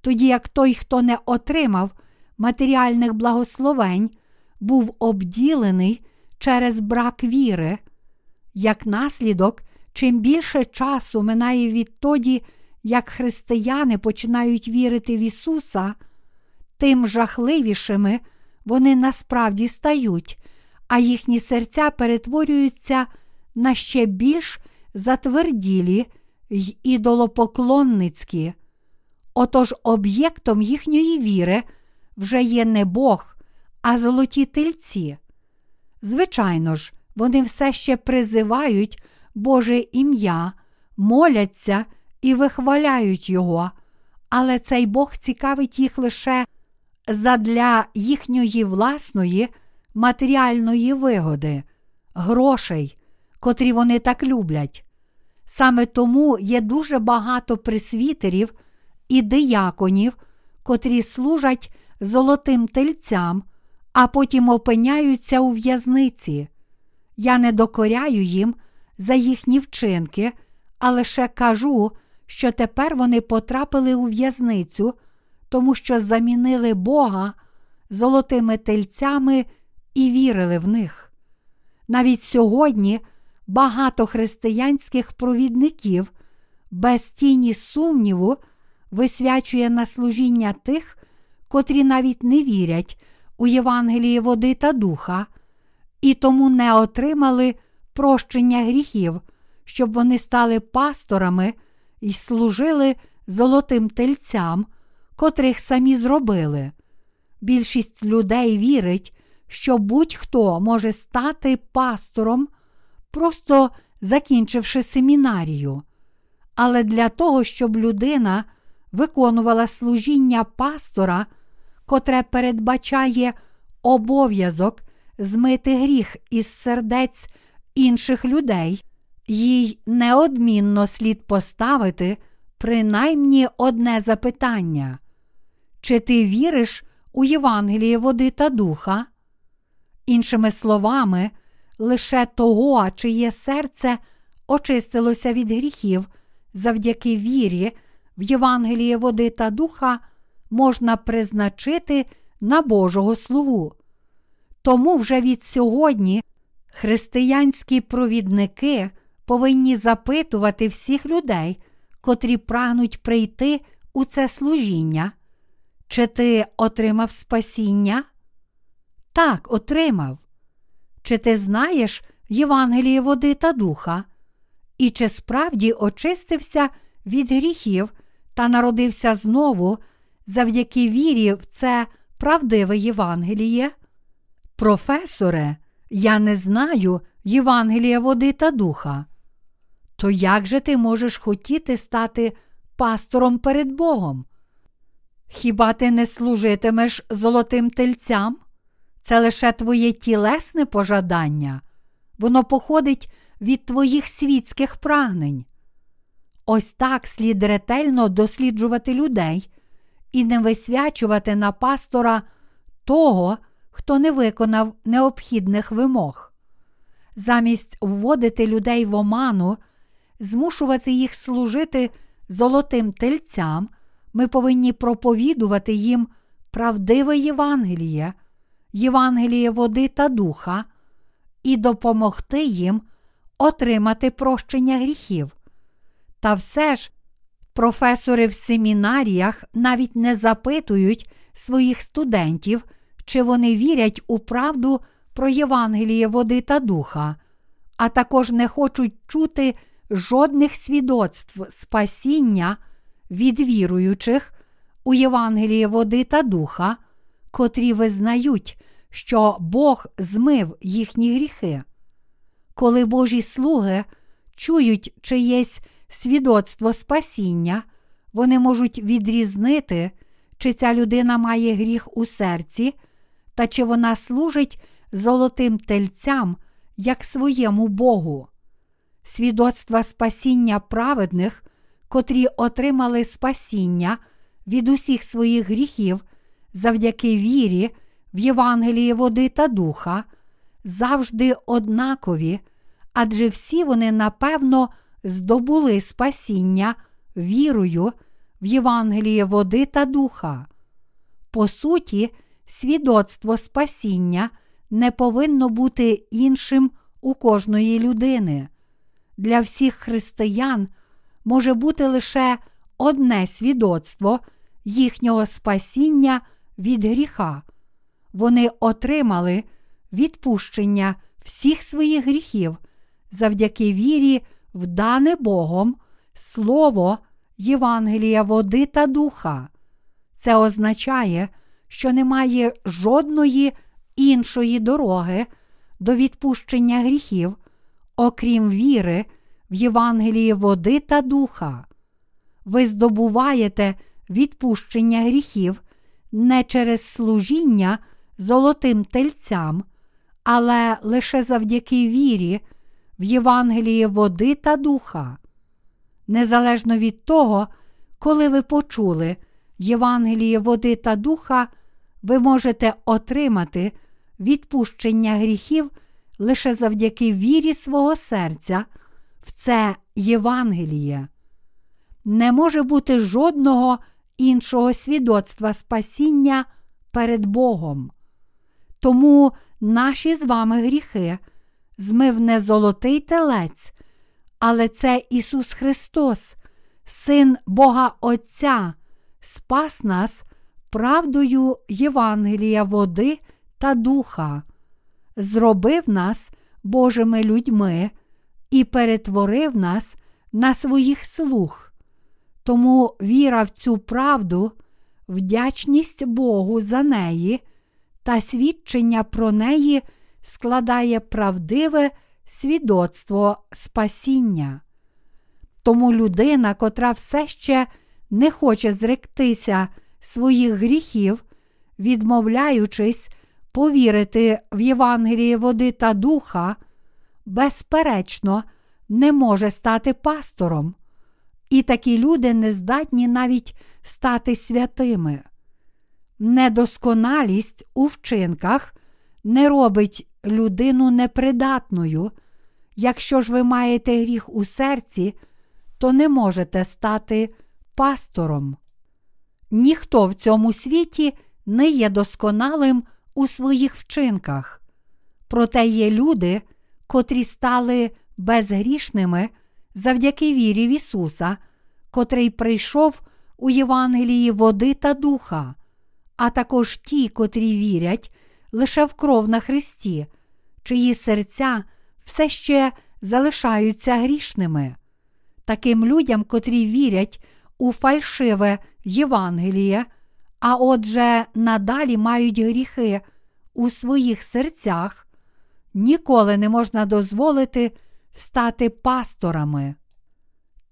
Speaker 1: тоді як той, хто не отримав матеріальних благословень, був обділений через брак віри. Як наслідок, чим більше часу минає відтоді, як християни починають вірити в Ісуса, тим жахливішими вони насправді стають, а їхні серця перетворюються на ще більш затверділі й ідолопоклонницькі. Отож об'єктом їхньої віри вже є не Бог, а золоті тельці. Звичайно ж, вони все ще призивають Боже ім'я, моляться і вихваляють Його, але цей Бог цікавить їх лише задля їхньої власної матеріальної вигоди, грошей, котрі вони так люблять. Саме тому є дуже багато присвітерів і дияконів, котрі служать золотим тельцям, а потім опиняються у в'язниці. Я не докоряю їм за їхні вчинки, а лише кажу, що тепер вони потрапили у в'язницю, тому що замінили Бога золотими тельцями і вірили в них. Навіть сьогодні багато християнських провідників без тіні сумніву висвячує на служіння тих, котрі навіть не вірять у Євангелії води та духа, і тому не отримали прощення гріхів, щоб вони стали пасторами і служили золотим тельцям, котрих самі зробили. Більшість людей вірить, що будь-хто може стати пастором, просто закінчивши семінарію. Але для того, щоб людина виконувала служіння пастора, котре передбачає обов'язок змити гріх із сердець інших людей, їй неодмінно слід поставити принаймні одне запитання: чи ти віриш у Євангеліє води та духа? Іншими словами, лише того, чиє серце очистилося від гріхів завдяки вірі в Євангеліє води та духа, можна призначити на Божого слугу. Тому вже від сьогодні християнські провідники повинні запитувати всіх людей, котрі прагнуть прийти у це служіння. Чи ти отримав спасіння? Так, отримав. Чи ти знаєш Євангеліє води та духа? І чи справді очистився від гріхів та народився знову завдяки вірі в це правдиве Євангеліє? Професоре, я не знаю Євангелія води та духа. То як же ти можеш хотіти стати пастором перед Богом? Хіба ти не служитимеш золотим тельцям? Це лише твоє тілесне пожадання, воно походить від твоїх світських прагнень. Ось так слід ретельно досліджувати людей і не висвячувати на пастора того, хто не виконав необхідних вимог. Замість вводити людей в оману, змушувати їх служити золотим тельцям, ми повинні проповідувати їм правдиве Євангеліє, Євангеліє води та духа, і допомогти їм отримати прощення гріхів. Та все ж, професори в семінаріях навіть не запитують своїх студентів, чи вони вірять у правду про Євангеліє води та духа, а також не хочуть чути жодних свідоцтв спасіння від віруючих у Євангеліє води та духа, котрі визнають, що Бог змив їхні гріхи. Коли Божі слуги чують чиєсь свідоцтво спасіння, вони можуть відрізнити, чи ця людина має гріх у серці, та чи вона служить золотим тельцям як своєму Богу. Свідоцтва спасіння праведних, котрі отримали спасіння від усіх своїх гріхів завдяки вірі в Євангелії води та духа, завжди однакові, адже всі вони напевно здобули спасіння вірою в Євангеліє води та духа. По суті, свідоцтво спасіння не повинно бути іншим у кожної людини. Для всіх християн може бути лише одне свідоцтво їхнього спасіння від гріха. Вони отримали відпущення всіх своїх гріхів завдяки вірі в дане Богом Слово Євангелія води та духа. Це означає, що немає жодної іншої дороги до відпущення гріхів, окрім віри в Євангелії води та духа. Ви здобуваєте відпущення гріхів не через служіння золотим тельцям, але лише завдяки вірі в Євангелії води та духа. Незалежно від того, коли ви почули Євангеліє води та духа, ви можете отримати відпущення гріхів лише завдяки вірі свого серця в це Євангеліє. Не може бути жодного іншого свідоцтва спасіння перед Богом. Тому наші з вами гріхи змив не золотий телець, але це Ісус Христос, Син Бога Отця, спас нас правдою Євангелія води та духа, зробив нас Божими людьми і перетворив нас на своїх слуг. Тому віра в цю правду, вдячність Богу за неї та свідчення про неї складає правдиве свідоцтво спасіння. Тому людина, котра все ще не хоче зректися своїх гріхів, відмовляючись повірити в Євангеліє води та духа, безперечно, не може стати пастором. І такі люди не здатні навіть стати святими. Недосконалість у вчинках не робить людину непридатною. Якщо ж ви маєте гріх у серці, то не можете стати пастором. Ніхто в цьому світі не є досконалим у своїх вчинках. Проте є люди, котрі стали безгрішними завдяки вірі в Ісуса, котрий прийшов у Євангелії води та духа, а також ті, котрі вірять лише в кров на Христі, чиї серця все ще залишаються грішними. Таким людям, котрі вірять у фальшиве Євангеліє, а отже, надалі мають гріхи у своїх серцях, ніколи не можна дозволити стати пасторами.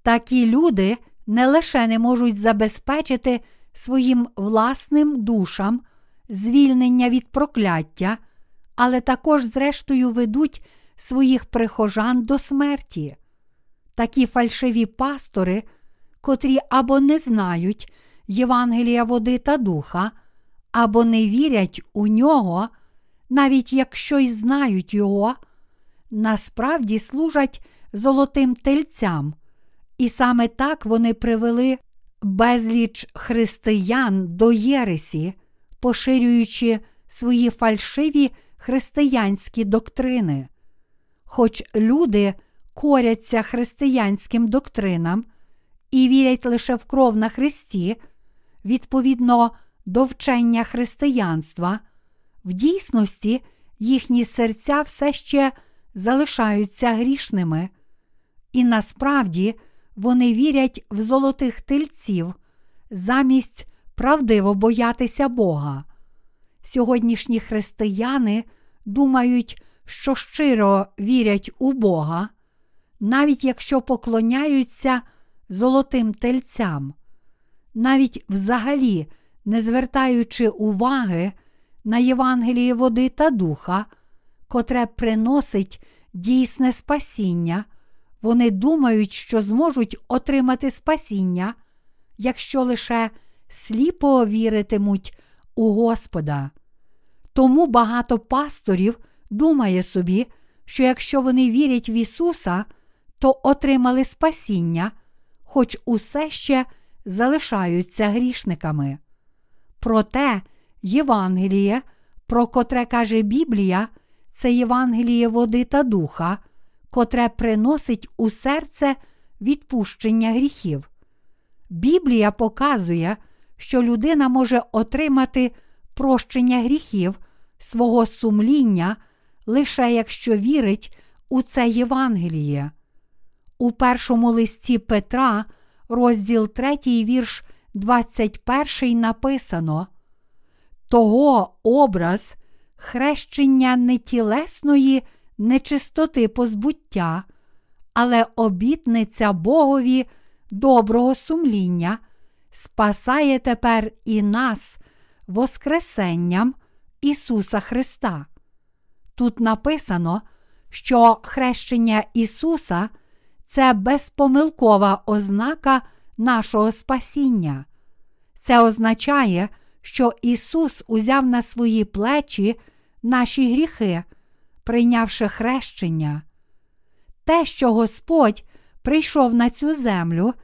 Speaker 1: Такі люди не лише не можуть забезпечити своїм власним душам звільнення від прокляття, але також, зрештою, ведуть своїх прихожан до смерті. Такі фальшиві пастори, котрі або не знають Євангелія води та духа, або не вірять у нього, навіть якщо й знають його, насправді служать золотим тельцям, і саме так вони привели безліч християн до Єресі, поширюючи свої фальшиві християнські доктрини. Хоч люди коряться християнським доктринам і вірять лише в кров на Христі, відповідно до вчення християнства, в дійсності їхні серця все ще залишаються грішними, і насправді вони вірять в золотих тельців замість правдиво боятися Бога. Сьогоднішні християни думають, що щиро вірять у Бога, навіть якщо поклоняються золотим тельцям, навіть взагалі не звертаючи уваги на Євангеліє води та духа, котре приносить дійсне спасіння, вони думають, що зможуть отримати спасіння, якщо лише сліпо віритимуть у Господа. Тому багато пасторів думає собі, що якщо вони вірять в Ісуса, то отримали спасіння, хоч усе ще залишаються грішниками. Проте Євангеліє, про котре каже Біблія, це Євангеліє води та духа, котре приносить у серце відпущення гріхів. Біблія показує, що людина може отримати прощення гріхів свого сумління лише якщо вірить у це Євангеліє. У першому листі Петра, розділ 3, вірш 21 написано: Того образ хрещення не тілесної нечистоти позбуття, але обітниця Богові доброго сумління спасає тепер і нас Воскресенням Ісуса Христа. Тут написано, що хрещення Ісуса це безпомилкова ознака нашого спасіння. Це означає, що Ісус узяв на свої плечі наші гріхи, прийнявши хрещення. Те, що Господь прийшов на цю землю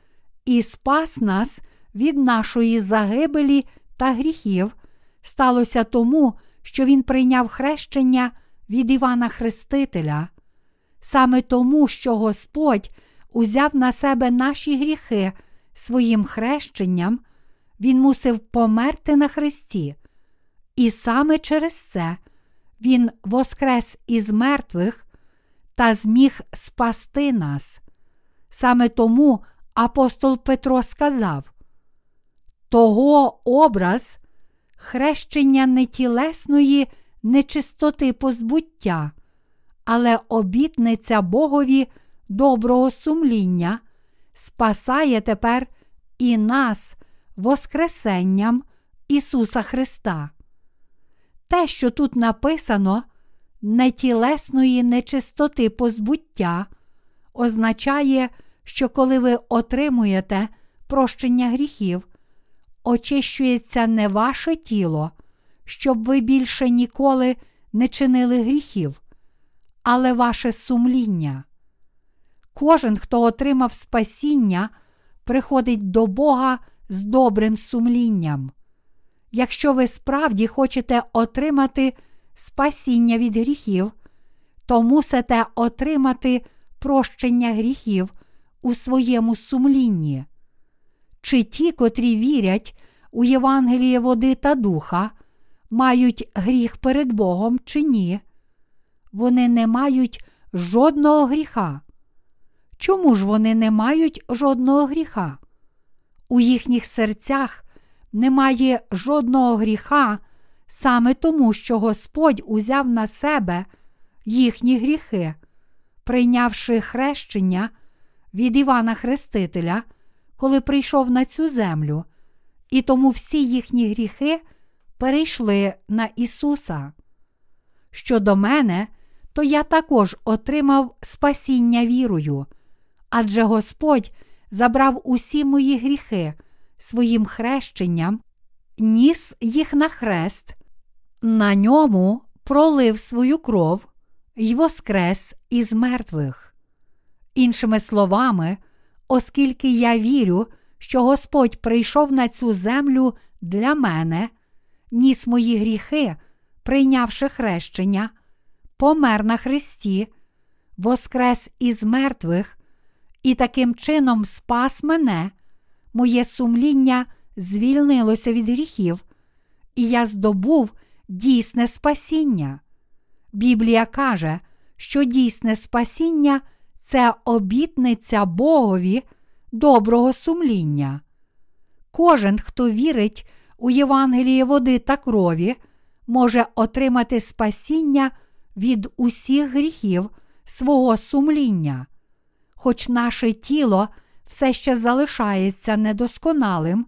Speaker 1: і спас нас від нашої загибелі та гріхів, сталося тому, що Він прийняв хрещення від Івана Хрестителя. Саме тому, що Господь узяв на себе наші гріхи своїм хрещенням, Він мусив померти на Христі. І саме через це Він воскрес із мертвих та зміг спасти нас. Саме тому апостол Петро сказав: Того образ хрещення нетілесної нечистоти позбуття, але обітниця Богові доброго сумління спасає тепер і нас Воскресенням Ісуса Христа. Те, що тут написано, нетілесної нечистоти позбуття, означає, що коли ви отримуєте прощення гріхів, очищується не ваше тіло, щоб ви більше ніколи не чинили гріхів, але ваше сумління. Кожен, хто отримав спасіння, приходить до Бога з добрим сумлінням. Якщо ви справді хочете отримати спасіння від гріхів, то мусите отримати прощення гріхів у своєму сумлінні. Чи ті, котрі вірять у Євангеліє води та духа, мають гріх перед Богом чи ні? Вони не мають жодного гріха. Чому ж вони не мають жодного гріха? У їхніх серцях немає жодного гріха саме тому, що Господь узяв на себе їхні гріхи, прийнявши хрещення від Івана Хрестителя, коли прийшов на цю землю, і тому всі їхні гріхи перейшли на Ісуса. Щодо мене, то я також отримав спасіння вірою, адже Господь забрав усі мої гріхи своїм хрещенням, ніс їх на хрест, на ньому пролив свою кров й воскрес із мертвих. Іншими словами, оскільки я вірю, що Господь прийшов на цю землю для мене, ніс мої гріхи, прийнявши хрещення, помер на Христі, воскрес із мертвих і таким чином спас мене, моє сумління звільнилося від гріхів, і я здобув дійсне спасіння. Біблія каже, що дійсне спасіння це обітниця Богові доброго сумління. Кожен, хто вірить у Євангеліє води та крові, може отримати спасіння від усіх гріхів свого сумління. Хоч наше тіло все ще залишається недосконалим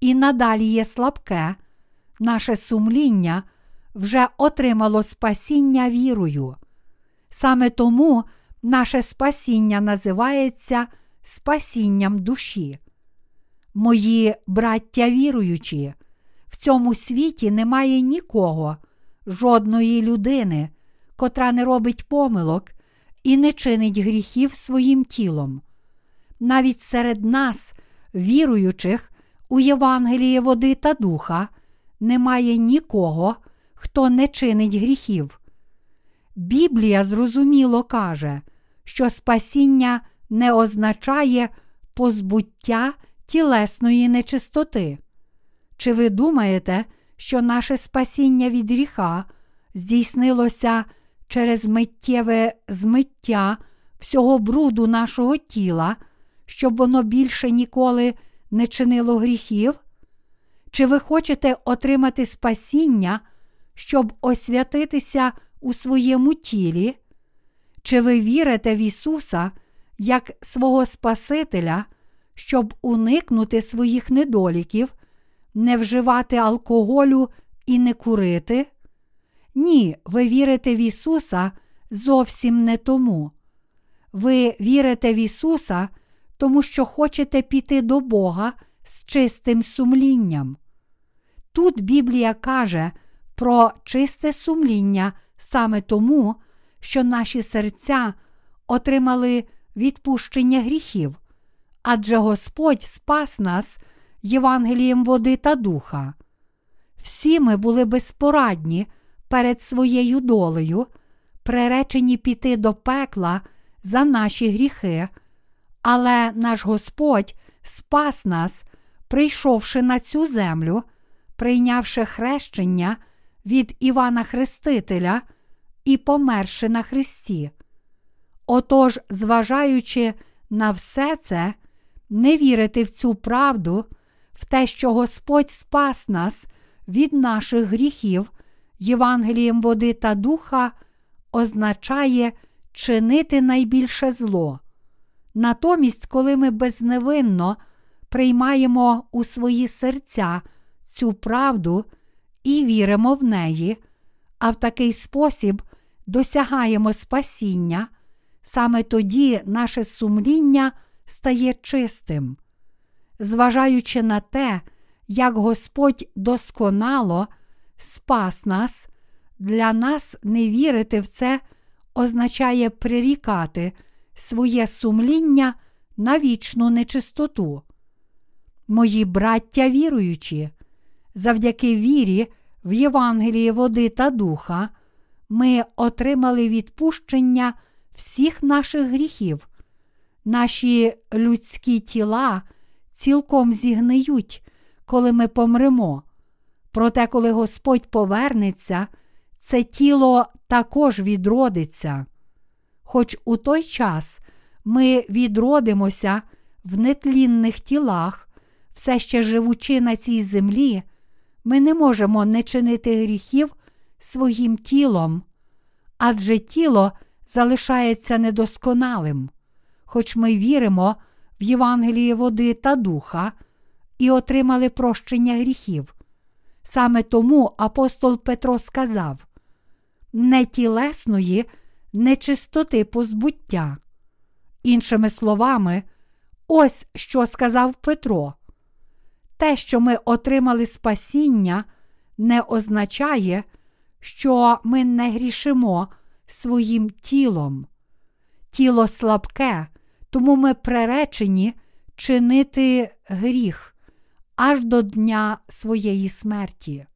Speaker 1: і надалі є слабке, наше сумління вже отримало спасіння вірою. Саме тому наше спасіння називається спасінням душі. Мої браття віруючі, в цьому світі немає нікого, жодної людини, котра не робить помилок і не чинить гріхів своїм тілом. Навіть серед нас, віруючих у Євангеліє води та духа, немає нікого, хто не чинить гріхів. Біблія зрозуміло каже, що спасіння не означає позбуття тілесної нечистоти. Чи ви думаєте, що наше спасіння від гріха здійснилося через миттєве змиття всього бруду нашого тіла, щоб воно більше ніколи не чинило гріхів? Чи ви хочете отримати спасіння щоб освятитися у своєму тілі? Чи ви вірите в Ісуса як свого Спасителя, щоб уникнути своїх недоліків, не вживати алкоголю і не курити? Ні, ви вірите в Ісуса зовсім не тому. Ви вірите в Ісуса, тому що хочете піти до Бога з чистим сумлінням. Тут Біблія каже про чисте сумління саме тому, що наші серця отримали відпущення гріхів, адже Господь спас нас Євангелієм води та духа. Всі ми були безпорадні перед своєю долею, приречені піти до пекла за наші гріхи, але наш Господь спас нас, прийшовши на цю землю, прийнявши хрещення від Івана Хрестителя і померши на Христі. Отож, зважаючи на все це, не вірити в цю правду, в те, що Господь спас нас від наших гріхів, Євангелієм води та духа, означає чинити найбільше зло. Натомість, коли ми безневинно приймаємо у свої серця цю правду і віримо в неї, а в такий спосіб досягаємо спасіння, саме тоді наше сумління стає чистим. Зважаючи на те, як Господь досконало спас нас, для нас не вірити в це означає прирікати своє сумління на вічну нечистоту. Мої браття віруючі, завдяки вірі в Євангелії води та духа, ми отримали відпущення всіх наших гріхів. Наші людські тіла цілком зігниють, коли ми помремо. Проте, коли Господь повернеться, це тіло також відродиться. Хоч у той час ми відродимося в нетлінних тілах, все ще живучи на цій землі, ми не можемо не чинити гріхів своїм тілом, адже тіло залишається недосконалим, хоч ми віримо в Євангеліє води та духа і отримали прощення гріхів. Саме тому апостол Петро сказав: не тілесної нечистоти позбуття. Іншими словами, ось що сказав Петро. Те, що ми отримали спасіння, не означає, що ми не грішимо своїм тілом. Тіло слабке, тому ми приречені чинити гріх аж до дня своєї смерті.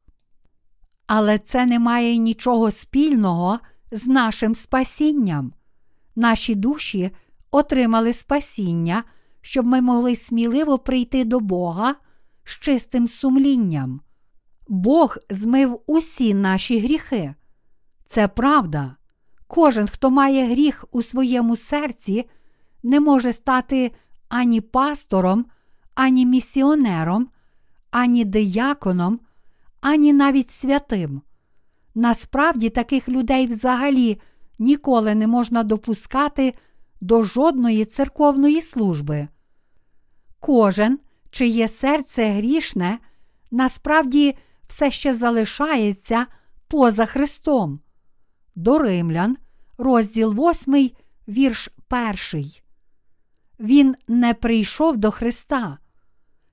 Speaker 1: Але це не має нічого спільного з нашим спасінням. Наші душі отримали спасіння, щоб ми могли сміливо прийти до Бога з чистим сумлінням. Бог змив усі наші гріхи. Це правда. Кожен, хто має гріх у своєму серці, не може стати ані пастором, ані місіонером, ані дияконом, ані навіть святим. Насправді таких людей взагалі ніколи не можна допускати до жодної церковної служби. Кожен, чиє серце грішне, насправді все ще залишається поза Христом. До Римлян, розділ 8, вірш 1. Він не прийшов до Христа.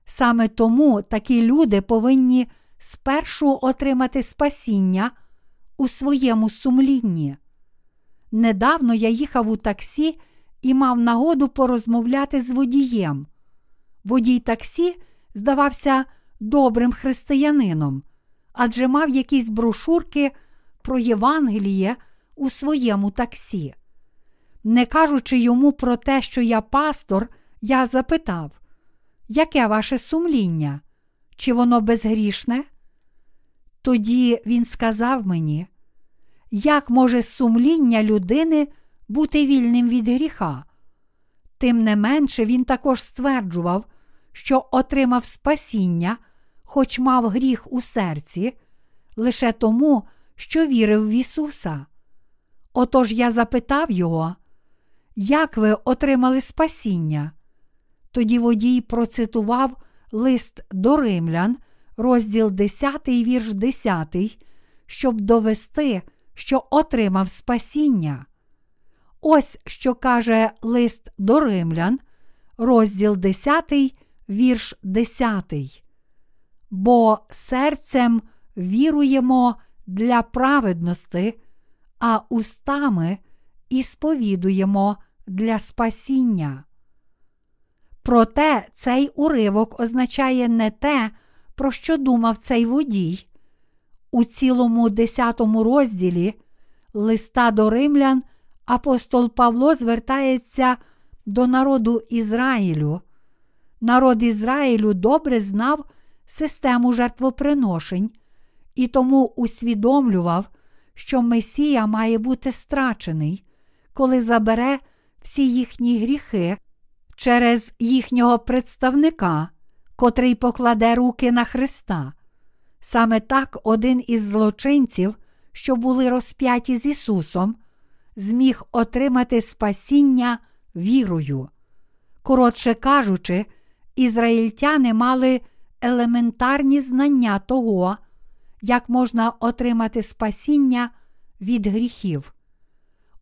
Speaker 1: Саме тому такі люди повинні спершу отримати спасіння у своєму сумлінні. Недавно я їхав у таксі і мав нагоду порозмовляти з водієм. Водій таксі здавався добрим християнином, адже мав якісь брошурки про Євангеліє у своєму таксі. Не кажучи йому про те, що я пастор, я запитав, яке ваше сумління? Чи воно безгрішне? Тоді він сказав мені, як може сумління людини бути вільним від гріха? Тим не менше він також стверджував, що отримав спасіння, хоч мав гріх у серці, лише тому, що вірив в Ісуса. Отож я запитав його, як ви отримали спасіння? Тоді водій процитував лист до римлян, розділ 10, вірш 10, щоб довести, що отримав спасіння. Ось що каже лист до римлян, розділ 10, вірш 10. Бо серцем віруємо для праведності, а устами і для спасіння. Проте цей уривок означає не те, про що думав цей водій. У цілому десятому розділі листа до римлян апостол Павло звертається до народу Ізраїлю. Народ Ізраїлю добре знав систему жертвоприношень і тому усвідомлював, що Месія має бути страчений, коли забере всі їхні гріхи через їхнього представника, котрий покладе руки на Христа. Саме так один із злочинців, що були розп'яті з Ісусом, зміг отримати спасіння вірою. Коротше кажучи, ізраїльтяни мали елементарні знання того, як можна отримати спасіння від гріхів.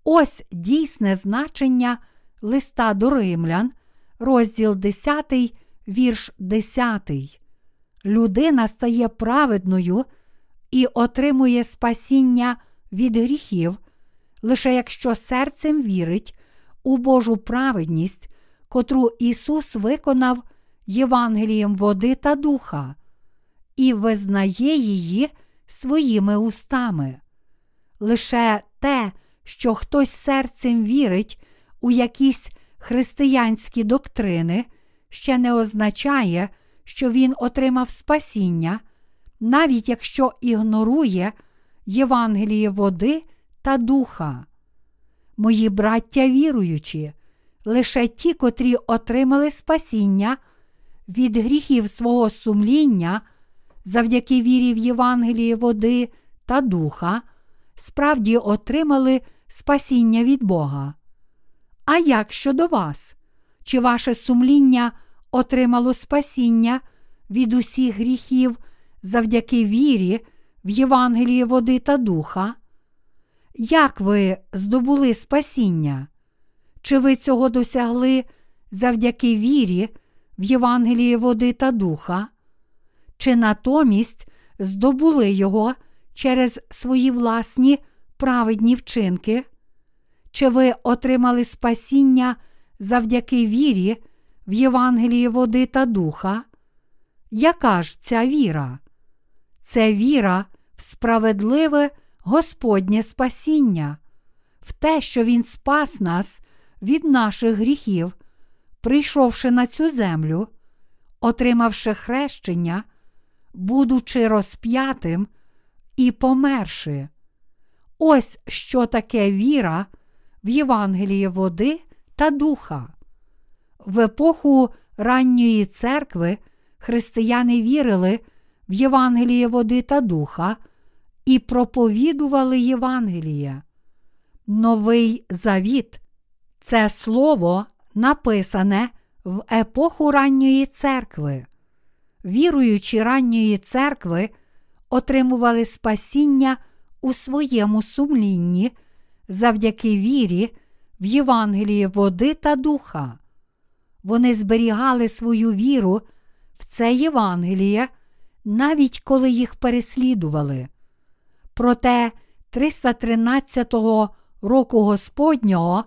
Speaker 1: Ось дійсне значення листа до римлян, розділ 10, вірш 10. Людина стає праведною і отримує спасіння від гріхів, лише якщо серцем вірить у Божу праведність, котру Ісус виконав Євангелієм води та духа, і визнає її своїми устами. Лише те, що хтось серцем вірить у якісь християнські доктрини, ще не означає, що він отримав спасіння, навіть якщо ігнорує Євангеліє води та духа. Мої браття віруючі, лише ті, котрі отримали спасіння від гріхів свого сумління завдяки вірі в Євангеліє води та духа, справді отримали спасіння від Бога. А як щодо вас? Чи ваше сумління отримало спасіння від усіх гріхів завдяки вірі в Євангеліє води та духа? Як ви здобули спасіння? Чи ви цього досягли завдяки вірі в Євангеліє води та духа? Чи натомість здобули його через свої власні праведні вчинки? Чи ви отримали спасіння завдяки вірі в Євангеліє води та духа? Яка ж ця віра? Це віра в справедливе Господнє спасіння, в те, що Він спас нас від наших гріхів, прийшовши на цю землю, отримавши хрещення, будучи розп'ятим і померши. Ось що таке віра в Євангеліє води та духа. В епоху ранньої церкви християни вірили в Євангеліє води та духа і проповідували Євангеліє. Новий Завіт це слово написане в епоху ранньої церкви. Віруючі ранньої церкви отримували спасіння у своєму сумлінні завдяки вірі в Євангеліє води та духа. Вони зберігали свою віру в це Євангеліє, навіть коли їх переслідували. Проте 313 року Господнього,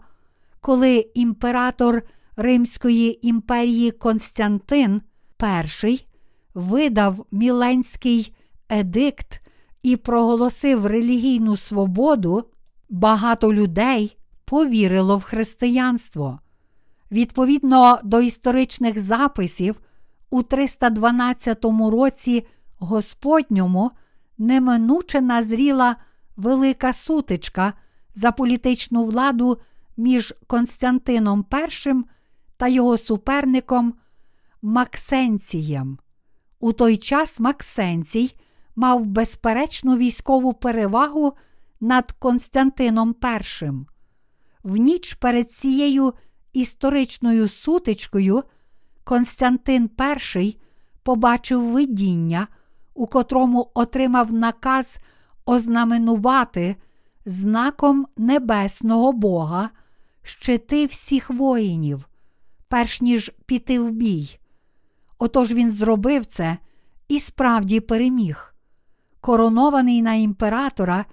Speaker 1: коли імператор Римської імперії Константин І видав Міленський едикт і проголосив релігійну свободу, багато людей повірило в християнство. Відповідно до історичних записів, у 312 році Господньому неминуче назріла велика сутичка за політичну владу між Константином І та його суперником Максенцієм. У той час Максенцій мав безперечну військову перевагу над Константином І. В ніч перед цією історичною сутичкою Константин І побачив видіння, у котрому отримав наказ ознаменувати знаком небесного Бога щити всіх воїнів, перш ніж піти в бій. Отож він зробив це і справді переміг. Коронований на імператора,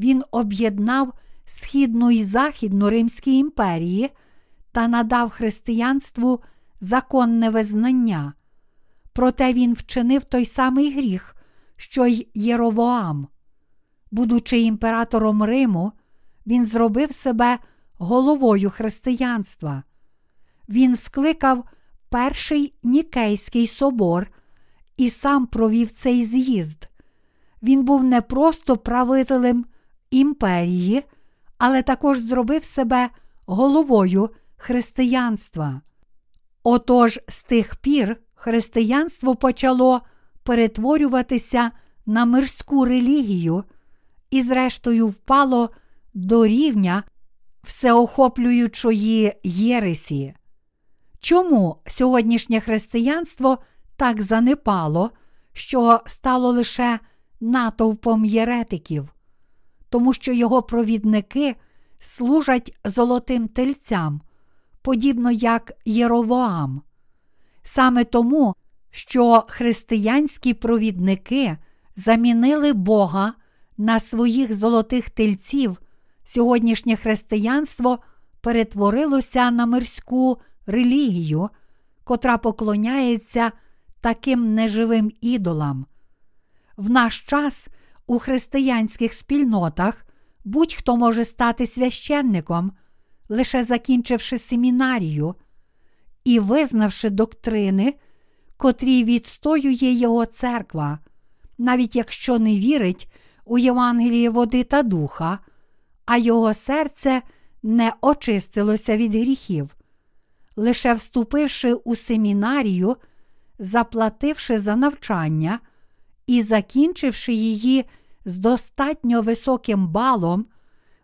Speaker 1: він об'єднав Східну і Західну Римські імперії та надав християнству законне визнання. Проте він вчинив той самий гріх, що й Єровоам. Будучи імператором Риму, він зробив себе головою християнства. Він скликав перший Нікейський собор і сам провів цей з'їзд. Він був не просто правителем імперії, але також зробив себе головою християнства. Отож, з тих пір християнство почало перетворюватися на мирську релігію і, зрештою, впало до рівня всеохоплюючої Єресі. Чому сьогоднішнє християнство так занепало, що стало лише натовпом єретиків? Тому що його провідники служать золотим тельцям, подібно як Єровоам. Саме тому, що християнські провідники замінили Бога на своїх золотих тельців, сьогоднішнє християнство перетворилося на мирську релігію, котра поклоняється таким неживим ідолам. В наш час у християнських спільнотах будь-хто може стати священником, лише закінчивши семінарію і визнавши доктрини, котрі відстоює його церква, навіть якщо не вірить у Євангеліє води та духа, а його серце не очистилося від гріхів. Лише вступивши у семінарію, заплативши за навчання і закінчивши її з достатньо високим балом,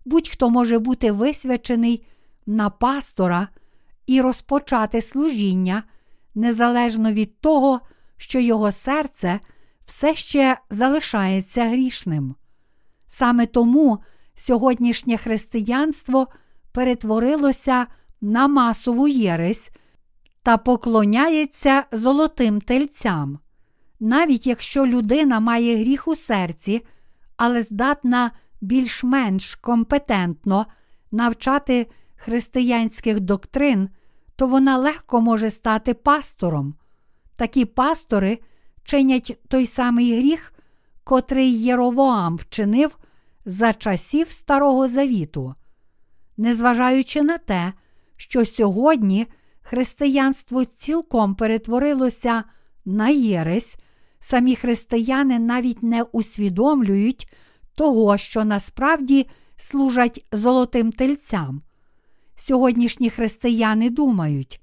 Speaker 1: будь-хто може бути висвячений на пастора і розпочати служіння незалежно від того, що його серце все ще залишається грішним. Саме тому сьогоднішнє християнство перетворилося на масову єресь та поклоняється золотим тельцям. Навіть якщо людина має гріх у серці, але здатна більш-менш компетентно навчати християнських доктрин, то вона легко може стати пастором. Такі пастори чинять той самий гріх, котрий Єровоам вчинив за часів Старого Завіту. Незважаючи на те, що сьогодні християнство цілком перетворилося на єресь, самі християни навіть не усвідомлюють того, що насправді служать золотим тельцям. Сьогоднішні християни думають,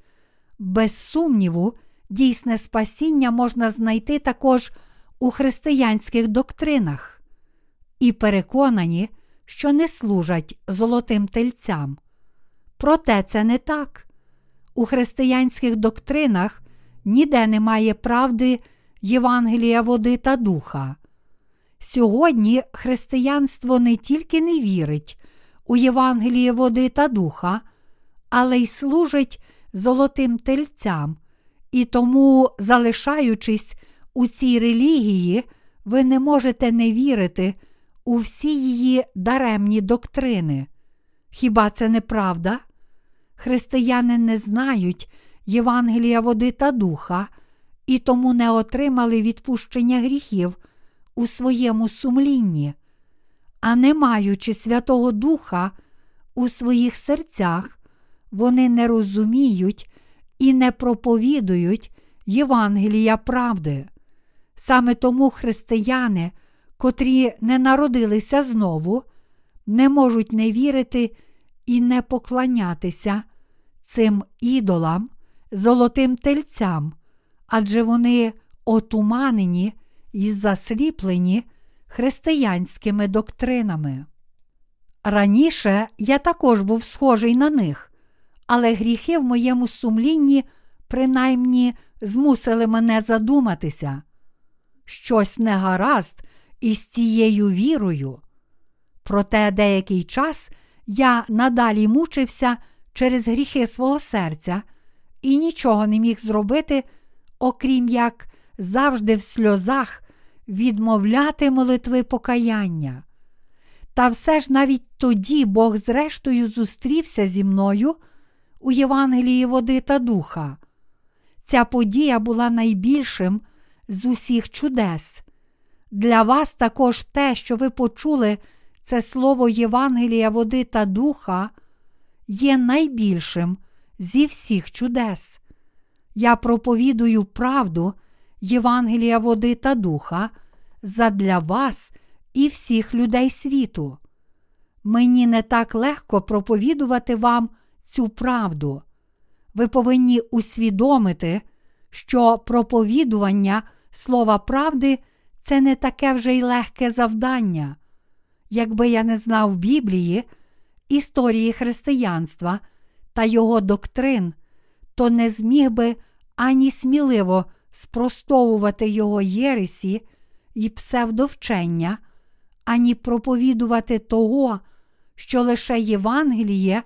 Speaker 1: без сумніву, дійсне спасіння можна знайти також у християнських доктринах, і переконані, що не служать золотим тельцям. Проте це не так. У християнських доктринах ніде немає правди Євангелія води та духа. Сьогодні християнство не тільки не вірить у Євангеліє води та духа, але й служить золотим тельцям, і тому, залишаючись у цій релігії, ви не можете не вірити у всі її даремні доктрини. Хіба це не правда? Християни не знають Євангелія води та духа, і тому не отримали відпущення гріхів у своєму сумлінні, а не маючи Святого Духа у своїх серцях, вони не розуміють і не проповідують Євангелія правди. Саме тому християни, котрі не народилися знову, не можуть не вірити і не поклонятися цим ідолам, золотим тельцям, адже вони отуманені і засліплені християнськими доктринами. Раніше я також був схожий на них, але гріхи в моєму сумлінні принаймні змусили мене задуматися. Щось не гаразд із цією вірою. Проте деякий час я надалі мучився через гріхи свого серця і нічого не міг зробити, окрім як завжди в сльозах відмовляти молитви покаяння. Та все ж навіть тоді Бог зрештою зустрівся зі мною у Євангелії води та духа. Ця подія була найбільшим з усіх чудес. Для вас також те, що ви почули це слово Євангелія води та духа, є найбільшим зі всіх чудес. Я проповідую правду Євангелія води та духа задля вас і всіх людей світу. Мені не так легко проповідувати вам цю правду. Ви повинні усвідомити, що проповідування слова правди це не таке вже й легке завдання. Якби я не знав Біблії, історії християнства та його доктрин, то не зміг би ані сміливо спростовувати його єресі і псевдовчення, ані проповідувати того, що лише Євангеліє,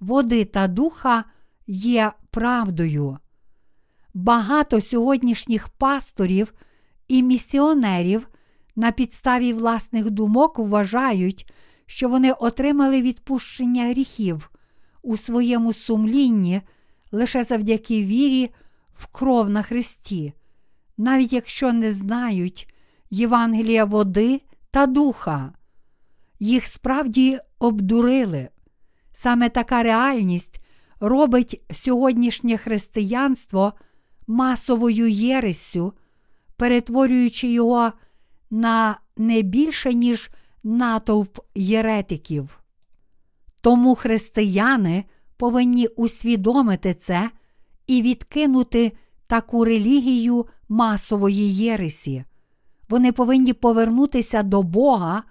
Speaker 1: води та духа є правдою. Багато сьогоднішніх пасторів і місіонерів на підставі власних думок вважають, що вони отримали відпущення гріхів у своєму сумлінні лише завдяки вірі в кров на Христі, навіть якщо не знають Євангелія води та духа. Їх справді обдурили. Саме така реальність робить сьогоднішнє християнство масовою єресю, перетворюючи його на не більше, ніж натовп єретиків. Тому християни повинні усвідомити це і відкинути таку релігію масової єресі. Вони повинні повернутися до Бога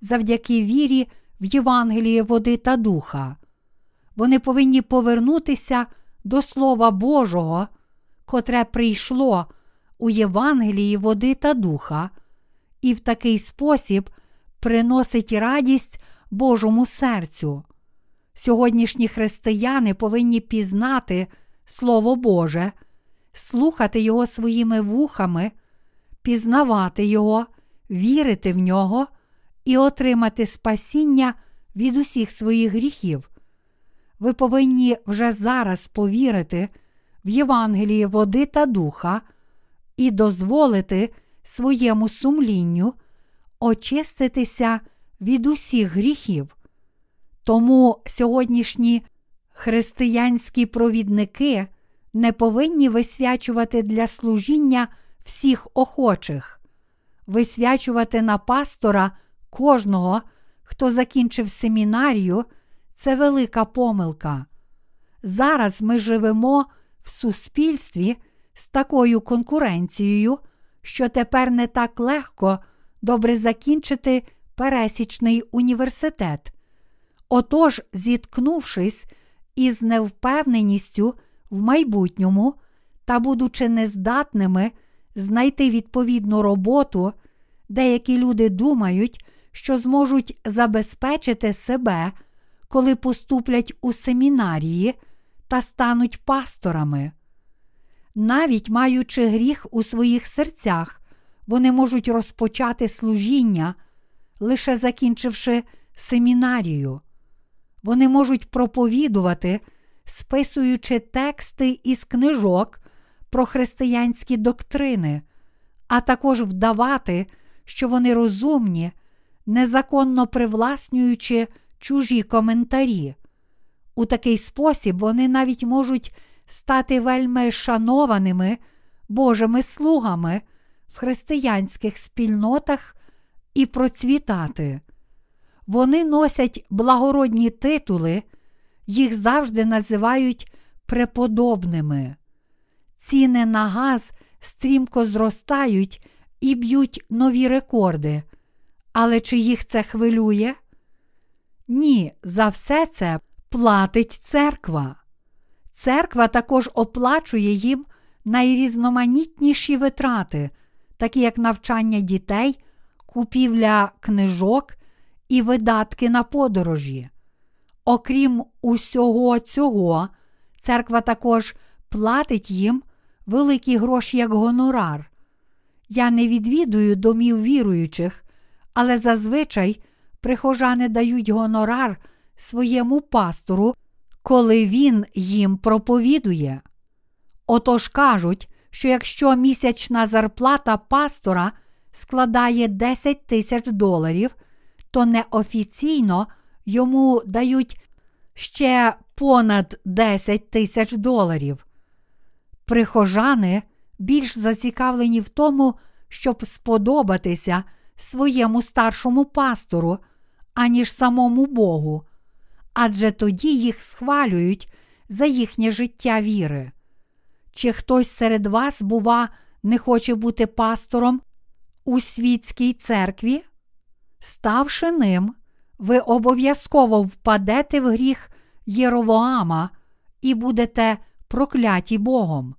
Speaker 1: завдяки вірі в Євангеліє води та духа. Вони повинні повернутися до Слова Божого, котре прийшло у Євангелії води та духа, і в такий спосіб приносить радість Божому серцю. Сьогоднішні християни повинні пізнати Слово Боже, слухати Його своїми вухами, пізнавати Його, вірити в нього і отримати спасіння від усіх своїх гріхів. Ви повинні вже зараз повірити в Євангелії води та духа і дозволити своєму сумлінню очиститися від усіх гріхів. Тому сьогоднішні християнські провідники не повинні висвячувати для служіння всіх охочих, висвячувати на пастора кожного, хто закінчив семінарію, це велика помилка. Зараз ми живемо в суспільстві з такою конкуренцією, що тепер не так легко добре закінчити пересічний університет. Отож, зіткнувшись із невпевненістю в майбутньому та будучи нездатними знайти відповідну роботу, деякі люди думають, що зможуть забезпечити себе, коли поступлять у семінарії та стануть пасторами. Навіть маючи гріх у своїх серцях, вони можуть розпочати служіння, лише закінчивши семінарію. Вони можуть проповідувати, списуючи тексти із книжок про християнські доктрини, а також вдавати, що вони розумні, незаконно привласнюючи чужі коментарі. У такий спосіб вони навіть можуть стати вельми шанованими Божими слугами в християнських спільнотах і процвітати. Вони носять благородні титули, їх завжди називають преподобними. Ціни на газ стрімко зростають і б'ють нові рекорди. Але чи їх це хвилює? Ні, за все це платить церква. Церква також оплачує їм найрізноманітніші витрати, такі як навчання дітей, купівля книжок і видатки на подорожі. Окрім усього цього, церква також платить їм великі гроші як гонорар. Я не відвідую домів віруючих, але зазвичай прихожани дають гонорар своєму пастору, коли він їм проповідує. Отож кажуть, що якщо місячна зарплата пастора складає 10 тисяч доларів, то неофіційно йому дають ще понад 10 тисяч доларів. Прихожани більш зацікавлені в тому, щоб сподобатися своєму старшому пастору, аніж самому Богу, адже тоді їх схвалюють за їхнє життя віри. Чи хтось серед вас, бува, не хоче бути пастором у світській церкві? Ставши ним, ви обов'язково впадете в гріх Єровоама і будете прокляті Богом.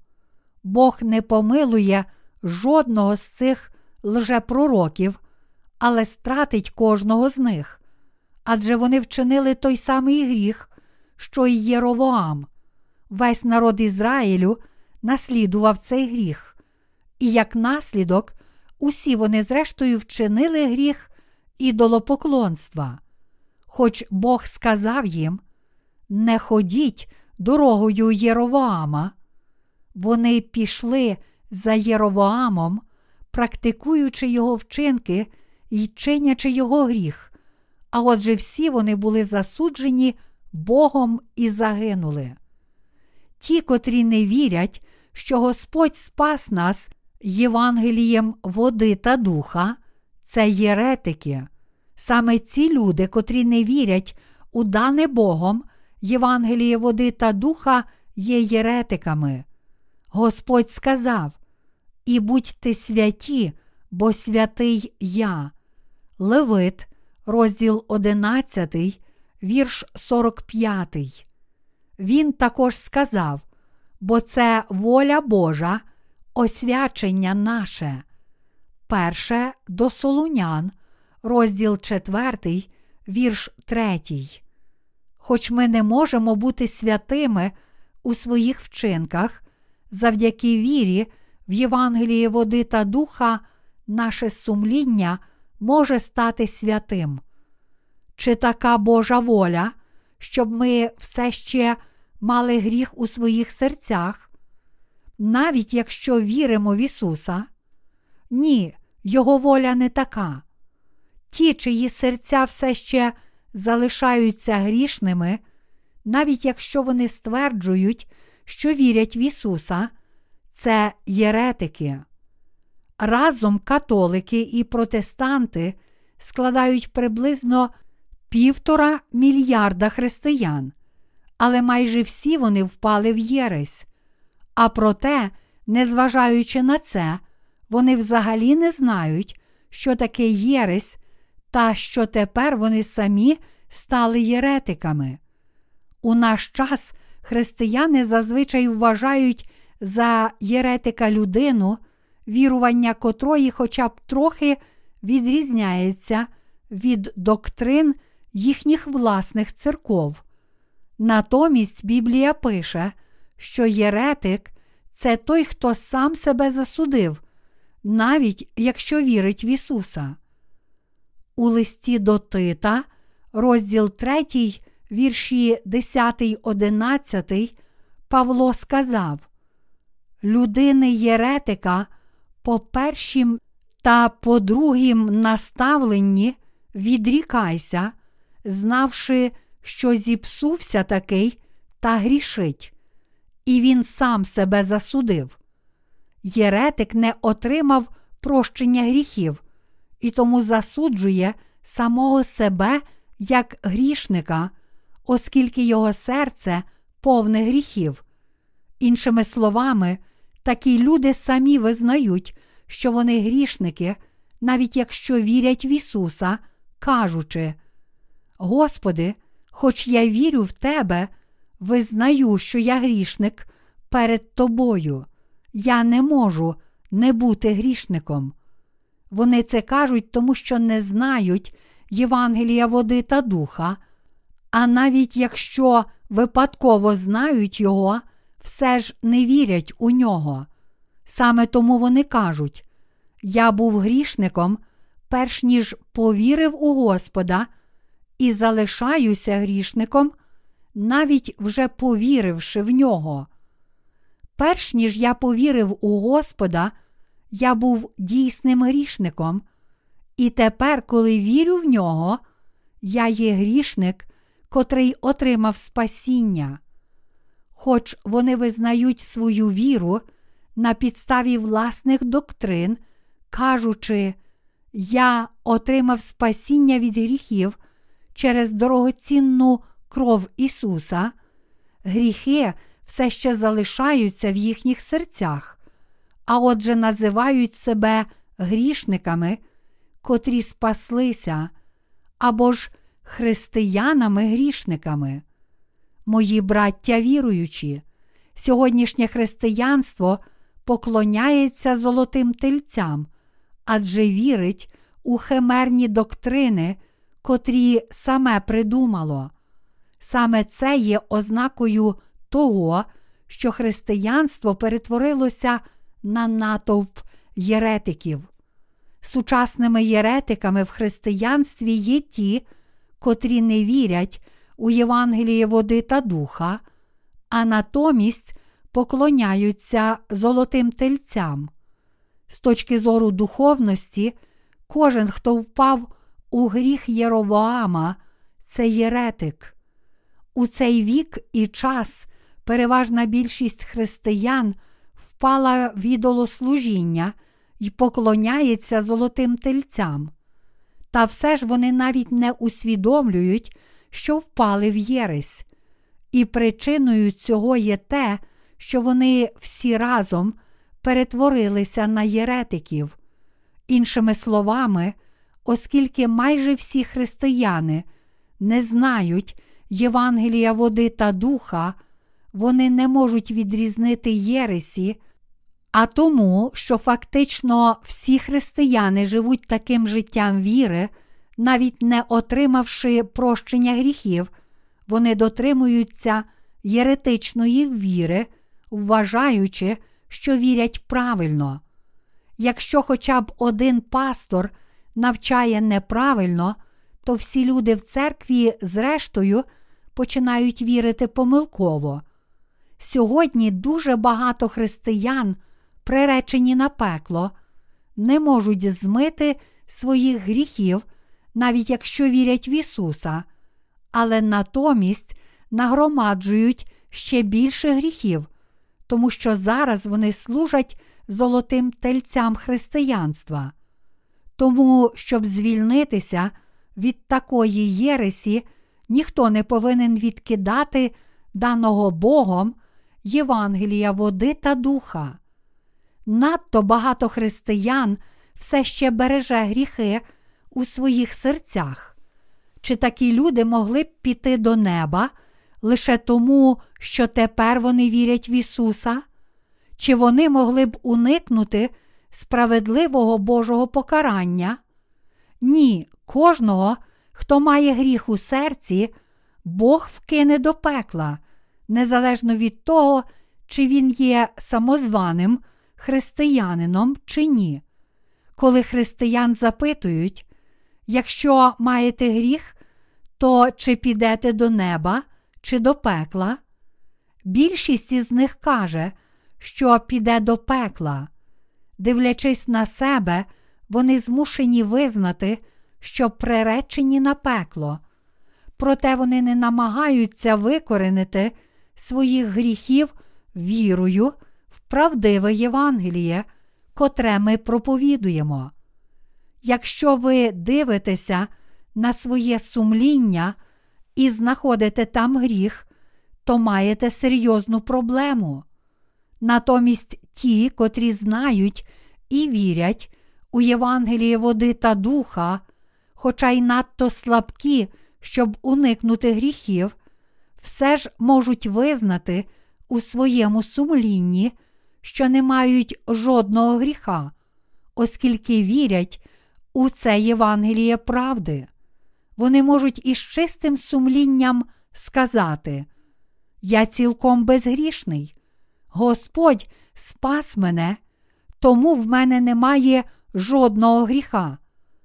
Speaker 1: Бог не помилує жодного з цих лжепророків, але стратить кожного з них, адже вони вчинили той самий гріх, що й Єровоам. Весь народ Ізраїлю наслідував цей гріх, і як наслідок, усі вони, зрештою, вчинили гріх ідолопоклонства. Хоч Бог сказав їм: не ходіть дорогою Єровоама, вони пішли за Єровоамом, практикуючи його вчинки і чинячи його гріх. А отже, всі вони були засуджені Богом і загинули. Ті, котрі не вірять, що Господь спас нас Євангелієм води та духа, це єретики. Саме ці люди, котрі не вірять у дане Богом Євангеліє води та духа, є єретиками. Господь сказав: І будьте святі, бо святий я. Левит, розділ 11, вірш 45. Він також сказав: бо це воля Божа, освячення наше. Перше до Солунян, розділ 4, вірш 3. Хоч ми не можемо бути святими у своїх вчинках, завдяки вірі в Євангелії води та духа, наше сумління може стати святим. Чи така Божа воля, щоб ми все ще мали гріх у своїх серцях? Навіть якщо віримо в Ісуса? Ні, Його воля не така. Ті, чиї серця все ще залишаються грішними, навіть якщо вони стверджують, що вірять в Ісуса, це єретики. Разом католики і протестанти складають приблизно півтора мільярда християн, але майже всі вони впали в єресь. А проте, незважаючи на це, вони взагалі не знають, що таке єресь, та що тепер вони самі стали єретиками. У наш час християни зазвичай вважають за єретика людину, вірування котрої хоча б трохи відрізняється від доктрин їхніх власних церков. Натомість Біблія пише, що єретик це той, хто сам себе засудив, навіть якщо вірить в Ісуса. У листі до Тита, розділ 3, вірші 10, 11, Павло сказав: Людини єретика по першім та по другім наставленні відрікайся, знавши, що зіпсувся такий та грішить, і він сам себе засудив. Єретик не отримав прощення гріхів і тому засуджує самого себе як грішника, оскільки його серце повне гріхів. Іншими словами, такі люди самі визнають, що вони грішники, навіть якщо вірять в Ісуса, кажучи: Господи, хоч я вірю в Тебе, визнаю, що я грішник перед Тобою, я не можу не бути грішником. Вони це кажуть, тому що не знають Євангелія води та духа, а навіть якщо випадково знають його, все ж не вірять у нього. Саме тому вони кажуть: Я був грішником, перш ніж повірив у Господа, і залишаюся грішником, навіть вже повіривши в нього. Перш ніж я повірив у Господа, я був дійсним грішником, і тепер, коли вірю в нього, я є грішник, котрий отримав спасіння. Хоч вони визнають свою віру на підставі власних доктрин, кажучи, я отримав спасіння від гріхів через дорогоцінну кров Ісуса, гріхи все ще залишаються в їхніх серцях, а отже називають себе грішниками, котрі спаслися, або ж християнами-грішниками. Мої браття віруючі, сьогоднішнє християнство поклоняється золотим тельцям, адже вірить у химерні доктрини, котрі саме придумало. Саме це є ознакою того, що християнство перетворилося на натовп єретиків. Сучасними єретиками в християнстві є ті, котрі не вірять у Євангеліє води та духа, а натомість поклоняються золотим тельцям. З точки зору духовності, кожен, хто впав у гріх Єровоама, це єретик. У цей вік і час переважна більшість християн впала в ідолослужіння і поклоняється золотим тельцям. Та все ж вони навіть не усвідомлюють, що впали в єресь. І причиною цього є те, що вони всі разом перетворилися на єретиків. Іншими словами, оскільки майже всі християни не знають Євангелія води та духа, вони не можуть відрізнити Єресі, а тому, що фактично всі християни живуть таким життям віри, навіть не отримавши прощення гріхів, вони дотримуються єретичної віри, вважаючи, що вірять правильно. Якщо хоча б один пастор навчає неправильно, то всі люди в церкві, зрештою, починають вірити помилково. Сьогодні дуже багато християн, приречені на пекло, не можуть змити своїх гріхів, навіть якщо вірять в Ісуса, але натомість нагромаджують ще більше гріхів, тому що зараз вони служать золотим тельцям християнства. Тому, щоб звільнитися від такої єресі, ніхто не повинен відкидати даного Богом Євангелія води та духа. Надто багато християн все ще береже гріхи у своїх серцях. Чи такі люди могли б піти до неба лише тому, що тепер вони вірять в Ісуса? Чи вони могли б уникнути справедливого Божого покарання? Ні, кожного, хто має гріх у серці, Бог вкине до пекла, незалежно від того, чи він є самозваним християнином чи ні. Коли християн запитують, якщо маєте гріх, то чи підете до неба, чи до пекла? Більшість із них каже, що піде до пекла. Дивлячись на себе, вони змушені визнати, що приречені на пекло, проте вони не намагаються викоренити своїх гріхів вірою в правдиве Євангеліє, котре ми проповідуємо. Якщо ви дивитеся на своє сумління і знаходите там гріх, то маєте серйозну проблему. Натомість ті, котрі знають і вірять у Євангеліє води та духа, хоча й надто слабкі, щоб уникнути гріхів, все ж можуть визнати у своєму сумлінні, що не мають жодного гріха, оскільки вірять у це Євангеліє правди. Вони можуть із чистим сумлінням сказати: Я цілком безгрішний, Господь спас мене, тому в мене немає жодного гріха.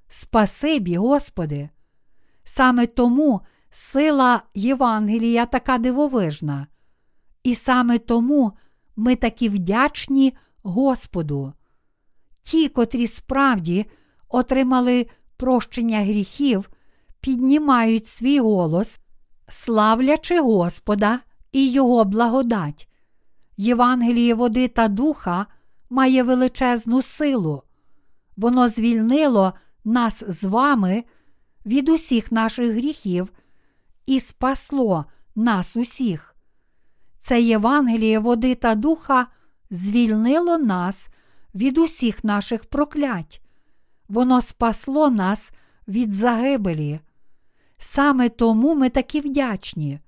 Speaker 1: Спасибі, Господи. Саме тому сила Євангелія така дивовижна, і саме тому ми такі вдячні Господу. Ті, котрі справді отримали прощення гріхів, піднімають свій голос, славлячи Господа і Його благодать. Євангеліє води та духа має величезну силу. Воно звільнило нас з вами від усіх наших гріхів і спасло нас усіх. Це Євангеліє води та духа звільнило нас від усіх наших проклять. Воно спасло нас від загибелі. Саме тому ми такі вдячні.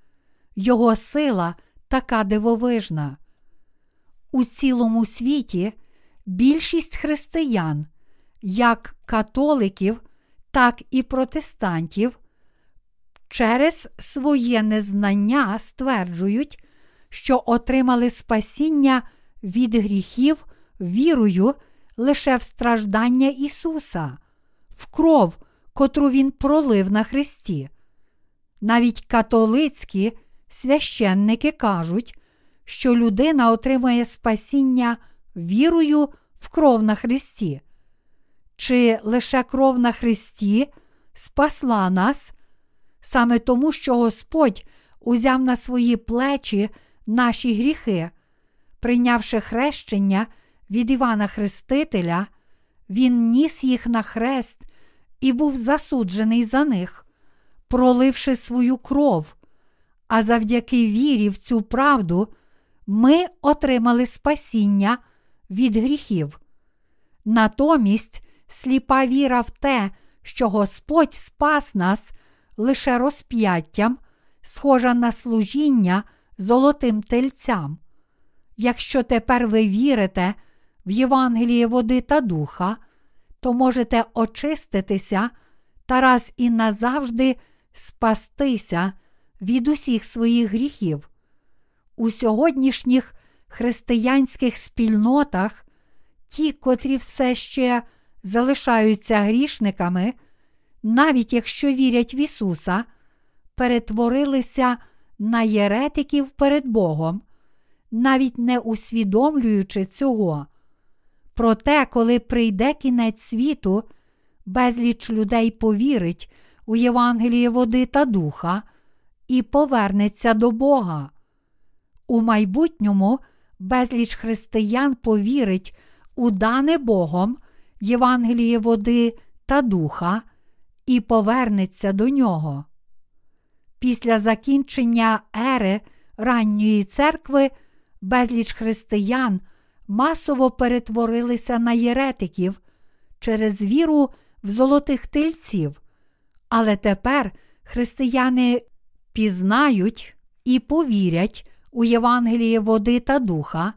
Speaker 1: Його сила така дивовижна. У цілому світі більшість християн, як католиків, так і протестантів, через своє незнання стверджують, що отримали спасіння від гріхів вірою лише в страждання Ісуса, в кров, котру Він пролив на Христі. Навіть католицькі священники кажуть, що людина отримує спасіння вірою в кров на Христі. Чи лише кров на Христі спасла нас, саме тому, що Господь узяв на свої плечі наші гріхи, прийнявши хрещення від Івана Хрестителя, Він ніс їх на хрест і був засуджений за них, проливши свою кров. А завдяки вірі в цю правду ми отримали спасіння від гріхів. Натомість сліпа віра в те, що Господь спас нас лише розп'яттям, схожа на служіння золотим тельцям. Якщо тепер ви вірите в Євангеліє води та духа, то можете очиститися та раз і назавжди спастися від усіх своїх гріхів. У сьогоднішніх християнських спільнотах ті, котрі все ще залишаються грішниками, навіть якщо вірять в Ісуса, перетворилися на єретиків перед Богом, навіть не усвідомлюючи цього. Проте, коли прийде кінець світу, безліч людей повірить у Євангеліє води та духа і повернеться до Бога. У майбутньому безліч християн повірить у дане Богом Євангеліє води та духа і повернеться до нього. Після закінчення ери ранньої церкви безліч християн масово перетворилися на єретиків через віру в золотих тельців, але тепер християни пізнають і повірять у Євангеліє води та духа,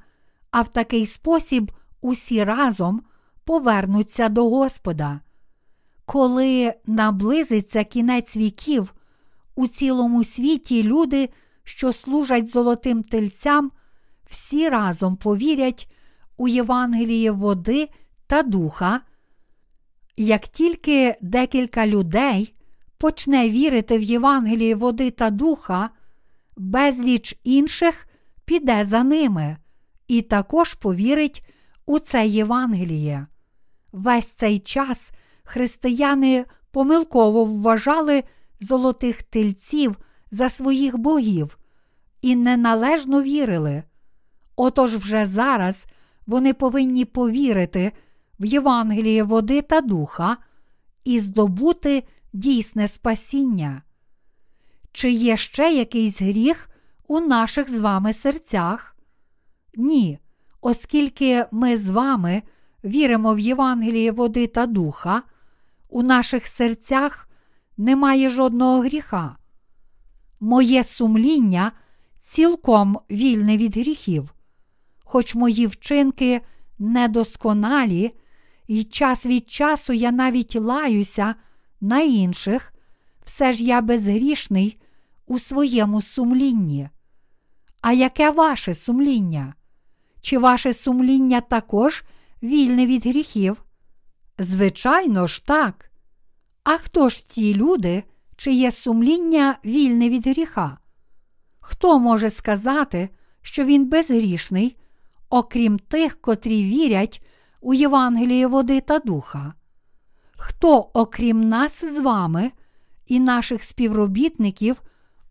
Speaker 1: а в такий спосіб усі разом повернуться до Господа. Коли наблизиться кінець віків, у цілому світі люди, що служать золотим тельцям, всі разом повірять у Євангеліє води та духа. Як тільки декілька людей почне вірити в Євангеліє води та духа, безліч інших піде за ними і також повірить у це Євангеліє. Весь цей час християни помилково вважали золотих тельців за своїх богів і неналежно вірили. Отож вже зараз вони повинні повірити в Євангеліє води та духа і здобути дійсне спасіння. Чи є ще якийсь гріх у наших з вами серцях? Ні, оскільки ми з вами віримо в Євангеліє води та духа, у наших серцях немає жодного гріха. Моє сумління цілком вільне від гріхів, хоч мої вчинки недосконалі, і час від часу я навіть лаюся на інших, все ж я безгрішний у своєму сумлінні. А яке ваше сумління? Чи ваше сумління також вільне від гріхів? Звичайно ж так. А хто ж ці люди, чиє сумління вільне від гріха? Хто може сказати, що він безгрішний, окрім тих, котрі вірять у Євангеліє води та духа? Хто, окрім нас з вами і наших співробітників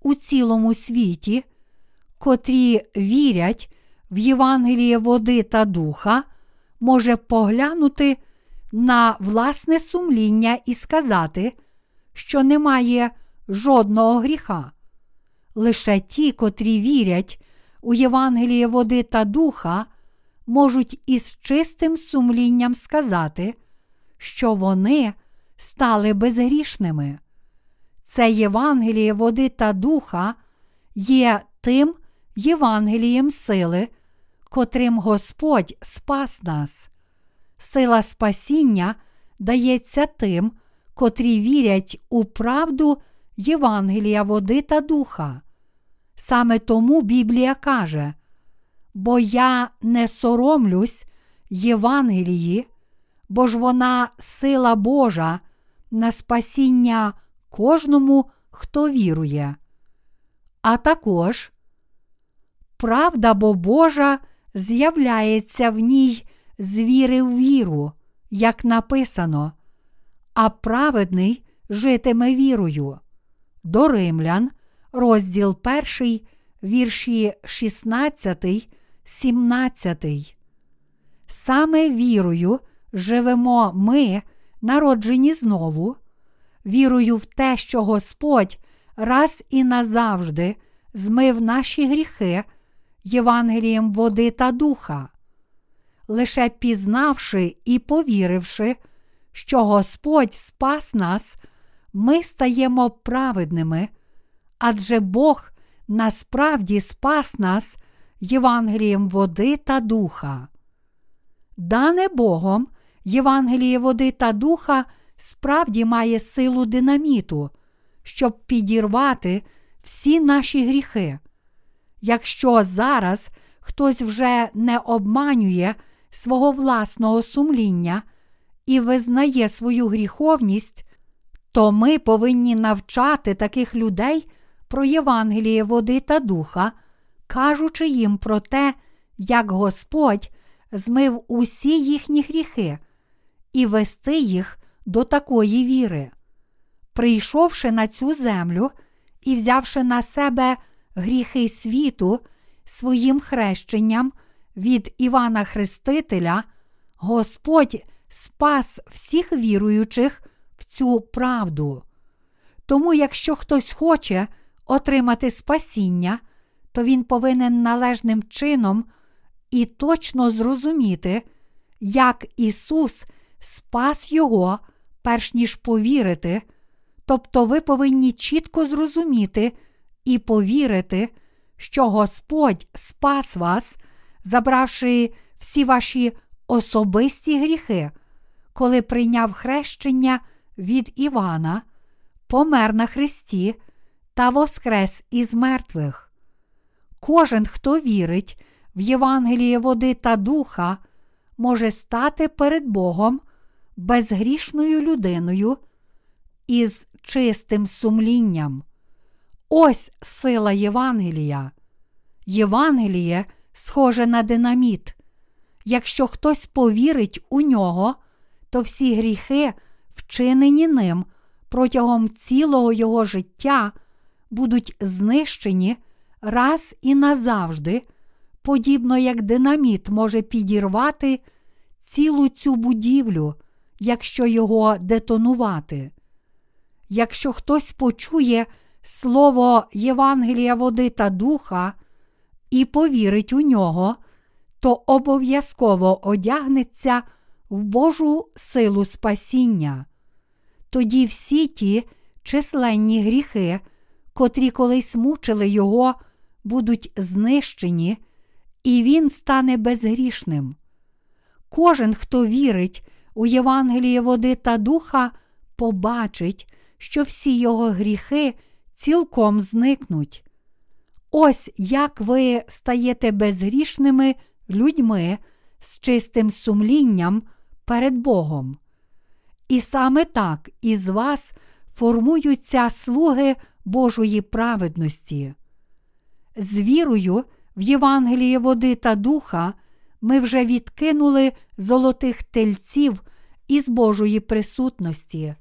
Speaker 1: у цілому світі, котрі вірять в Євангеліє води та духа, може поглянути на власне сумління і сказати, що немає жодного гріха. Лише ті, котрі вірять у Євангеліє води та духа, можуть із чистим сумлінням сказати, що вони стали безгрішними. Це Євангеліє води та духа є тим Євангелієм сили, котрим Господь спас нас. Сила спасіння дається тим, котрі вірять у правду Євангелія води та духа. Саме тому Біблія каже: бо я не соромлюсь Євангелії, бо ж вона сила Божа на спасіння кожному, хто вірує. А також правда бо Божа з'являється в ній з віри в віру, як написано, а праведний житиме вірою. До Римлян, розділ 1, вірші 16, 17. Саме вірою живемо ми, народжені знову, вірою в те, що Господь раз і назавжди змив наші гріхи Євангелієм води та духа. Лише пізнавши і повіривши, що Господь спас нас, ми стаємо праведними, адже Бог насправді спас нас Євангелієм води та духа. Дане Богом, Євангеліє води та духа справді має силу динаміту, щоб підірвати всі наші гріхи. Якщо зараз хтось вже не обманює свого власного сумління і визнає свою гріховність, то ми повинні навчати таких людей про Євангеліє води та духа, кажучи їм про те, як Господь змив усі їхні гріхи і вести їх до такої віри. Прийшовши на цю землю і взявши на себе гріхи світу своїм хрещенням від Івана Хрестителя, Господь спас всіх віруючих в цю правду. Тому, якщо хтось хоче отримати спасіння, то він повинен належним чином і точно зрозуміти, як Ісус спас Його, перш ніж повірити. Тобто ви повинні чітко зрозуміти і повірити, що Господь спас вас, забравши всі ваші особисті гріхи, коли прийняв хрещення від Івана, помер на Христі та воскрес із мертвих. Кожен, хто вірить в Євангеліє води та духа, може стати перед Богом безгрішною людиною із чистим сумлінням. Ось сила Євангелія. Євангеліє схоже на динаміт. Якщо хтось повірить у нього, то всі гріхи, вчинені ним протягом цілого його життя, будуть знищені раз і назавжди, подібно як динаміт може підірвати цілу цю будівлю, якщо його детонувати. Якщо хтось почує слово Євангелія води та духа і повірить у нього, то обов'язково одягнеться в Божу силу спасіння. Тоді всі ті численні гріхи, котрі колись мучили його, будуть знищені, і він стане безгрішним. Кожен, хто вірить у Євангеліє води та духа, побачить, що всі його гріхи цілком зникнуть. Ось як ви стаєте безгрішними людьми з чистим сумлінням перед Богом. І саме так із вас формуються слуги Божої праведності. З вірою в Євангеліє води та духа ми вже відкинули золотих тельців із Божої присутності.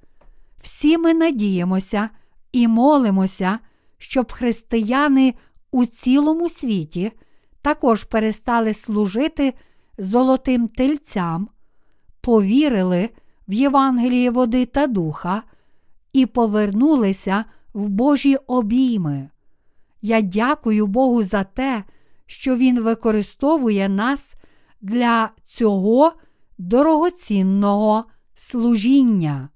Speaker 1: Всі ми надіємося і молимося, щоб християни у цілому світі також перестали служити золотим тельцям, повірили в Євангеліє води та духа і повернулися в Божі обійми. Я дякую Богу за те, що Він використовує нас для цього дорогоцінного служіння.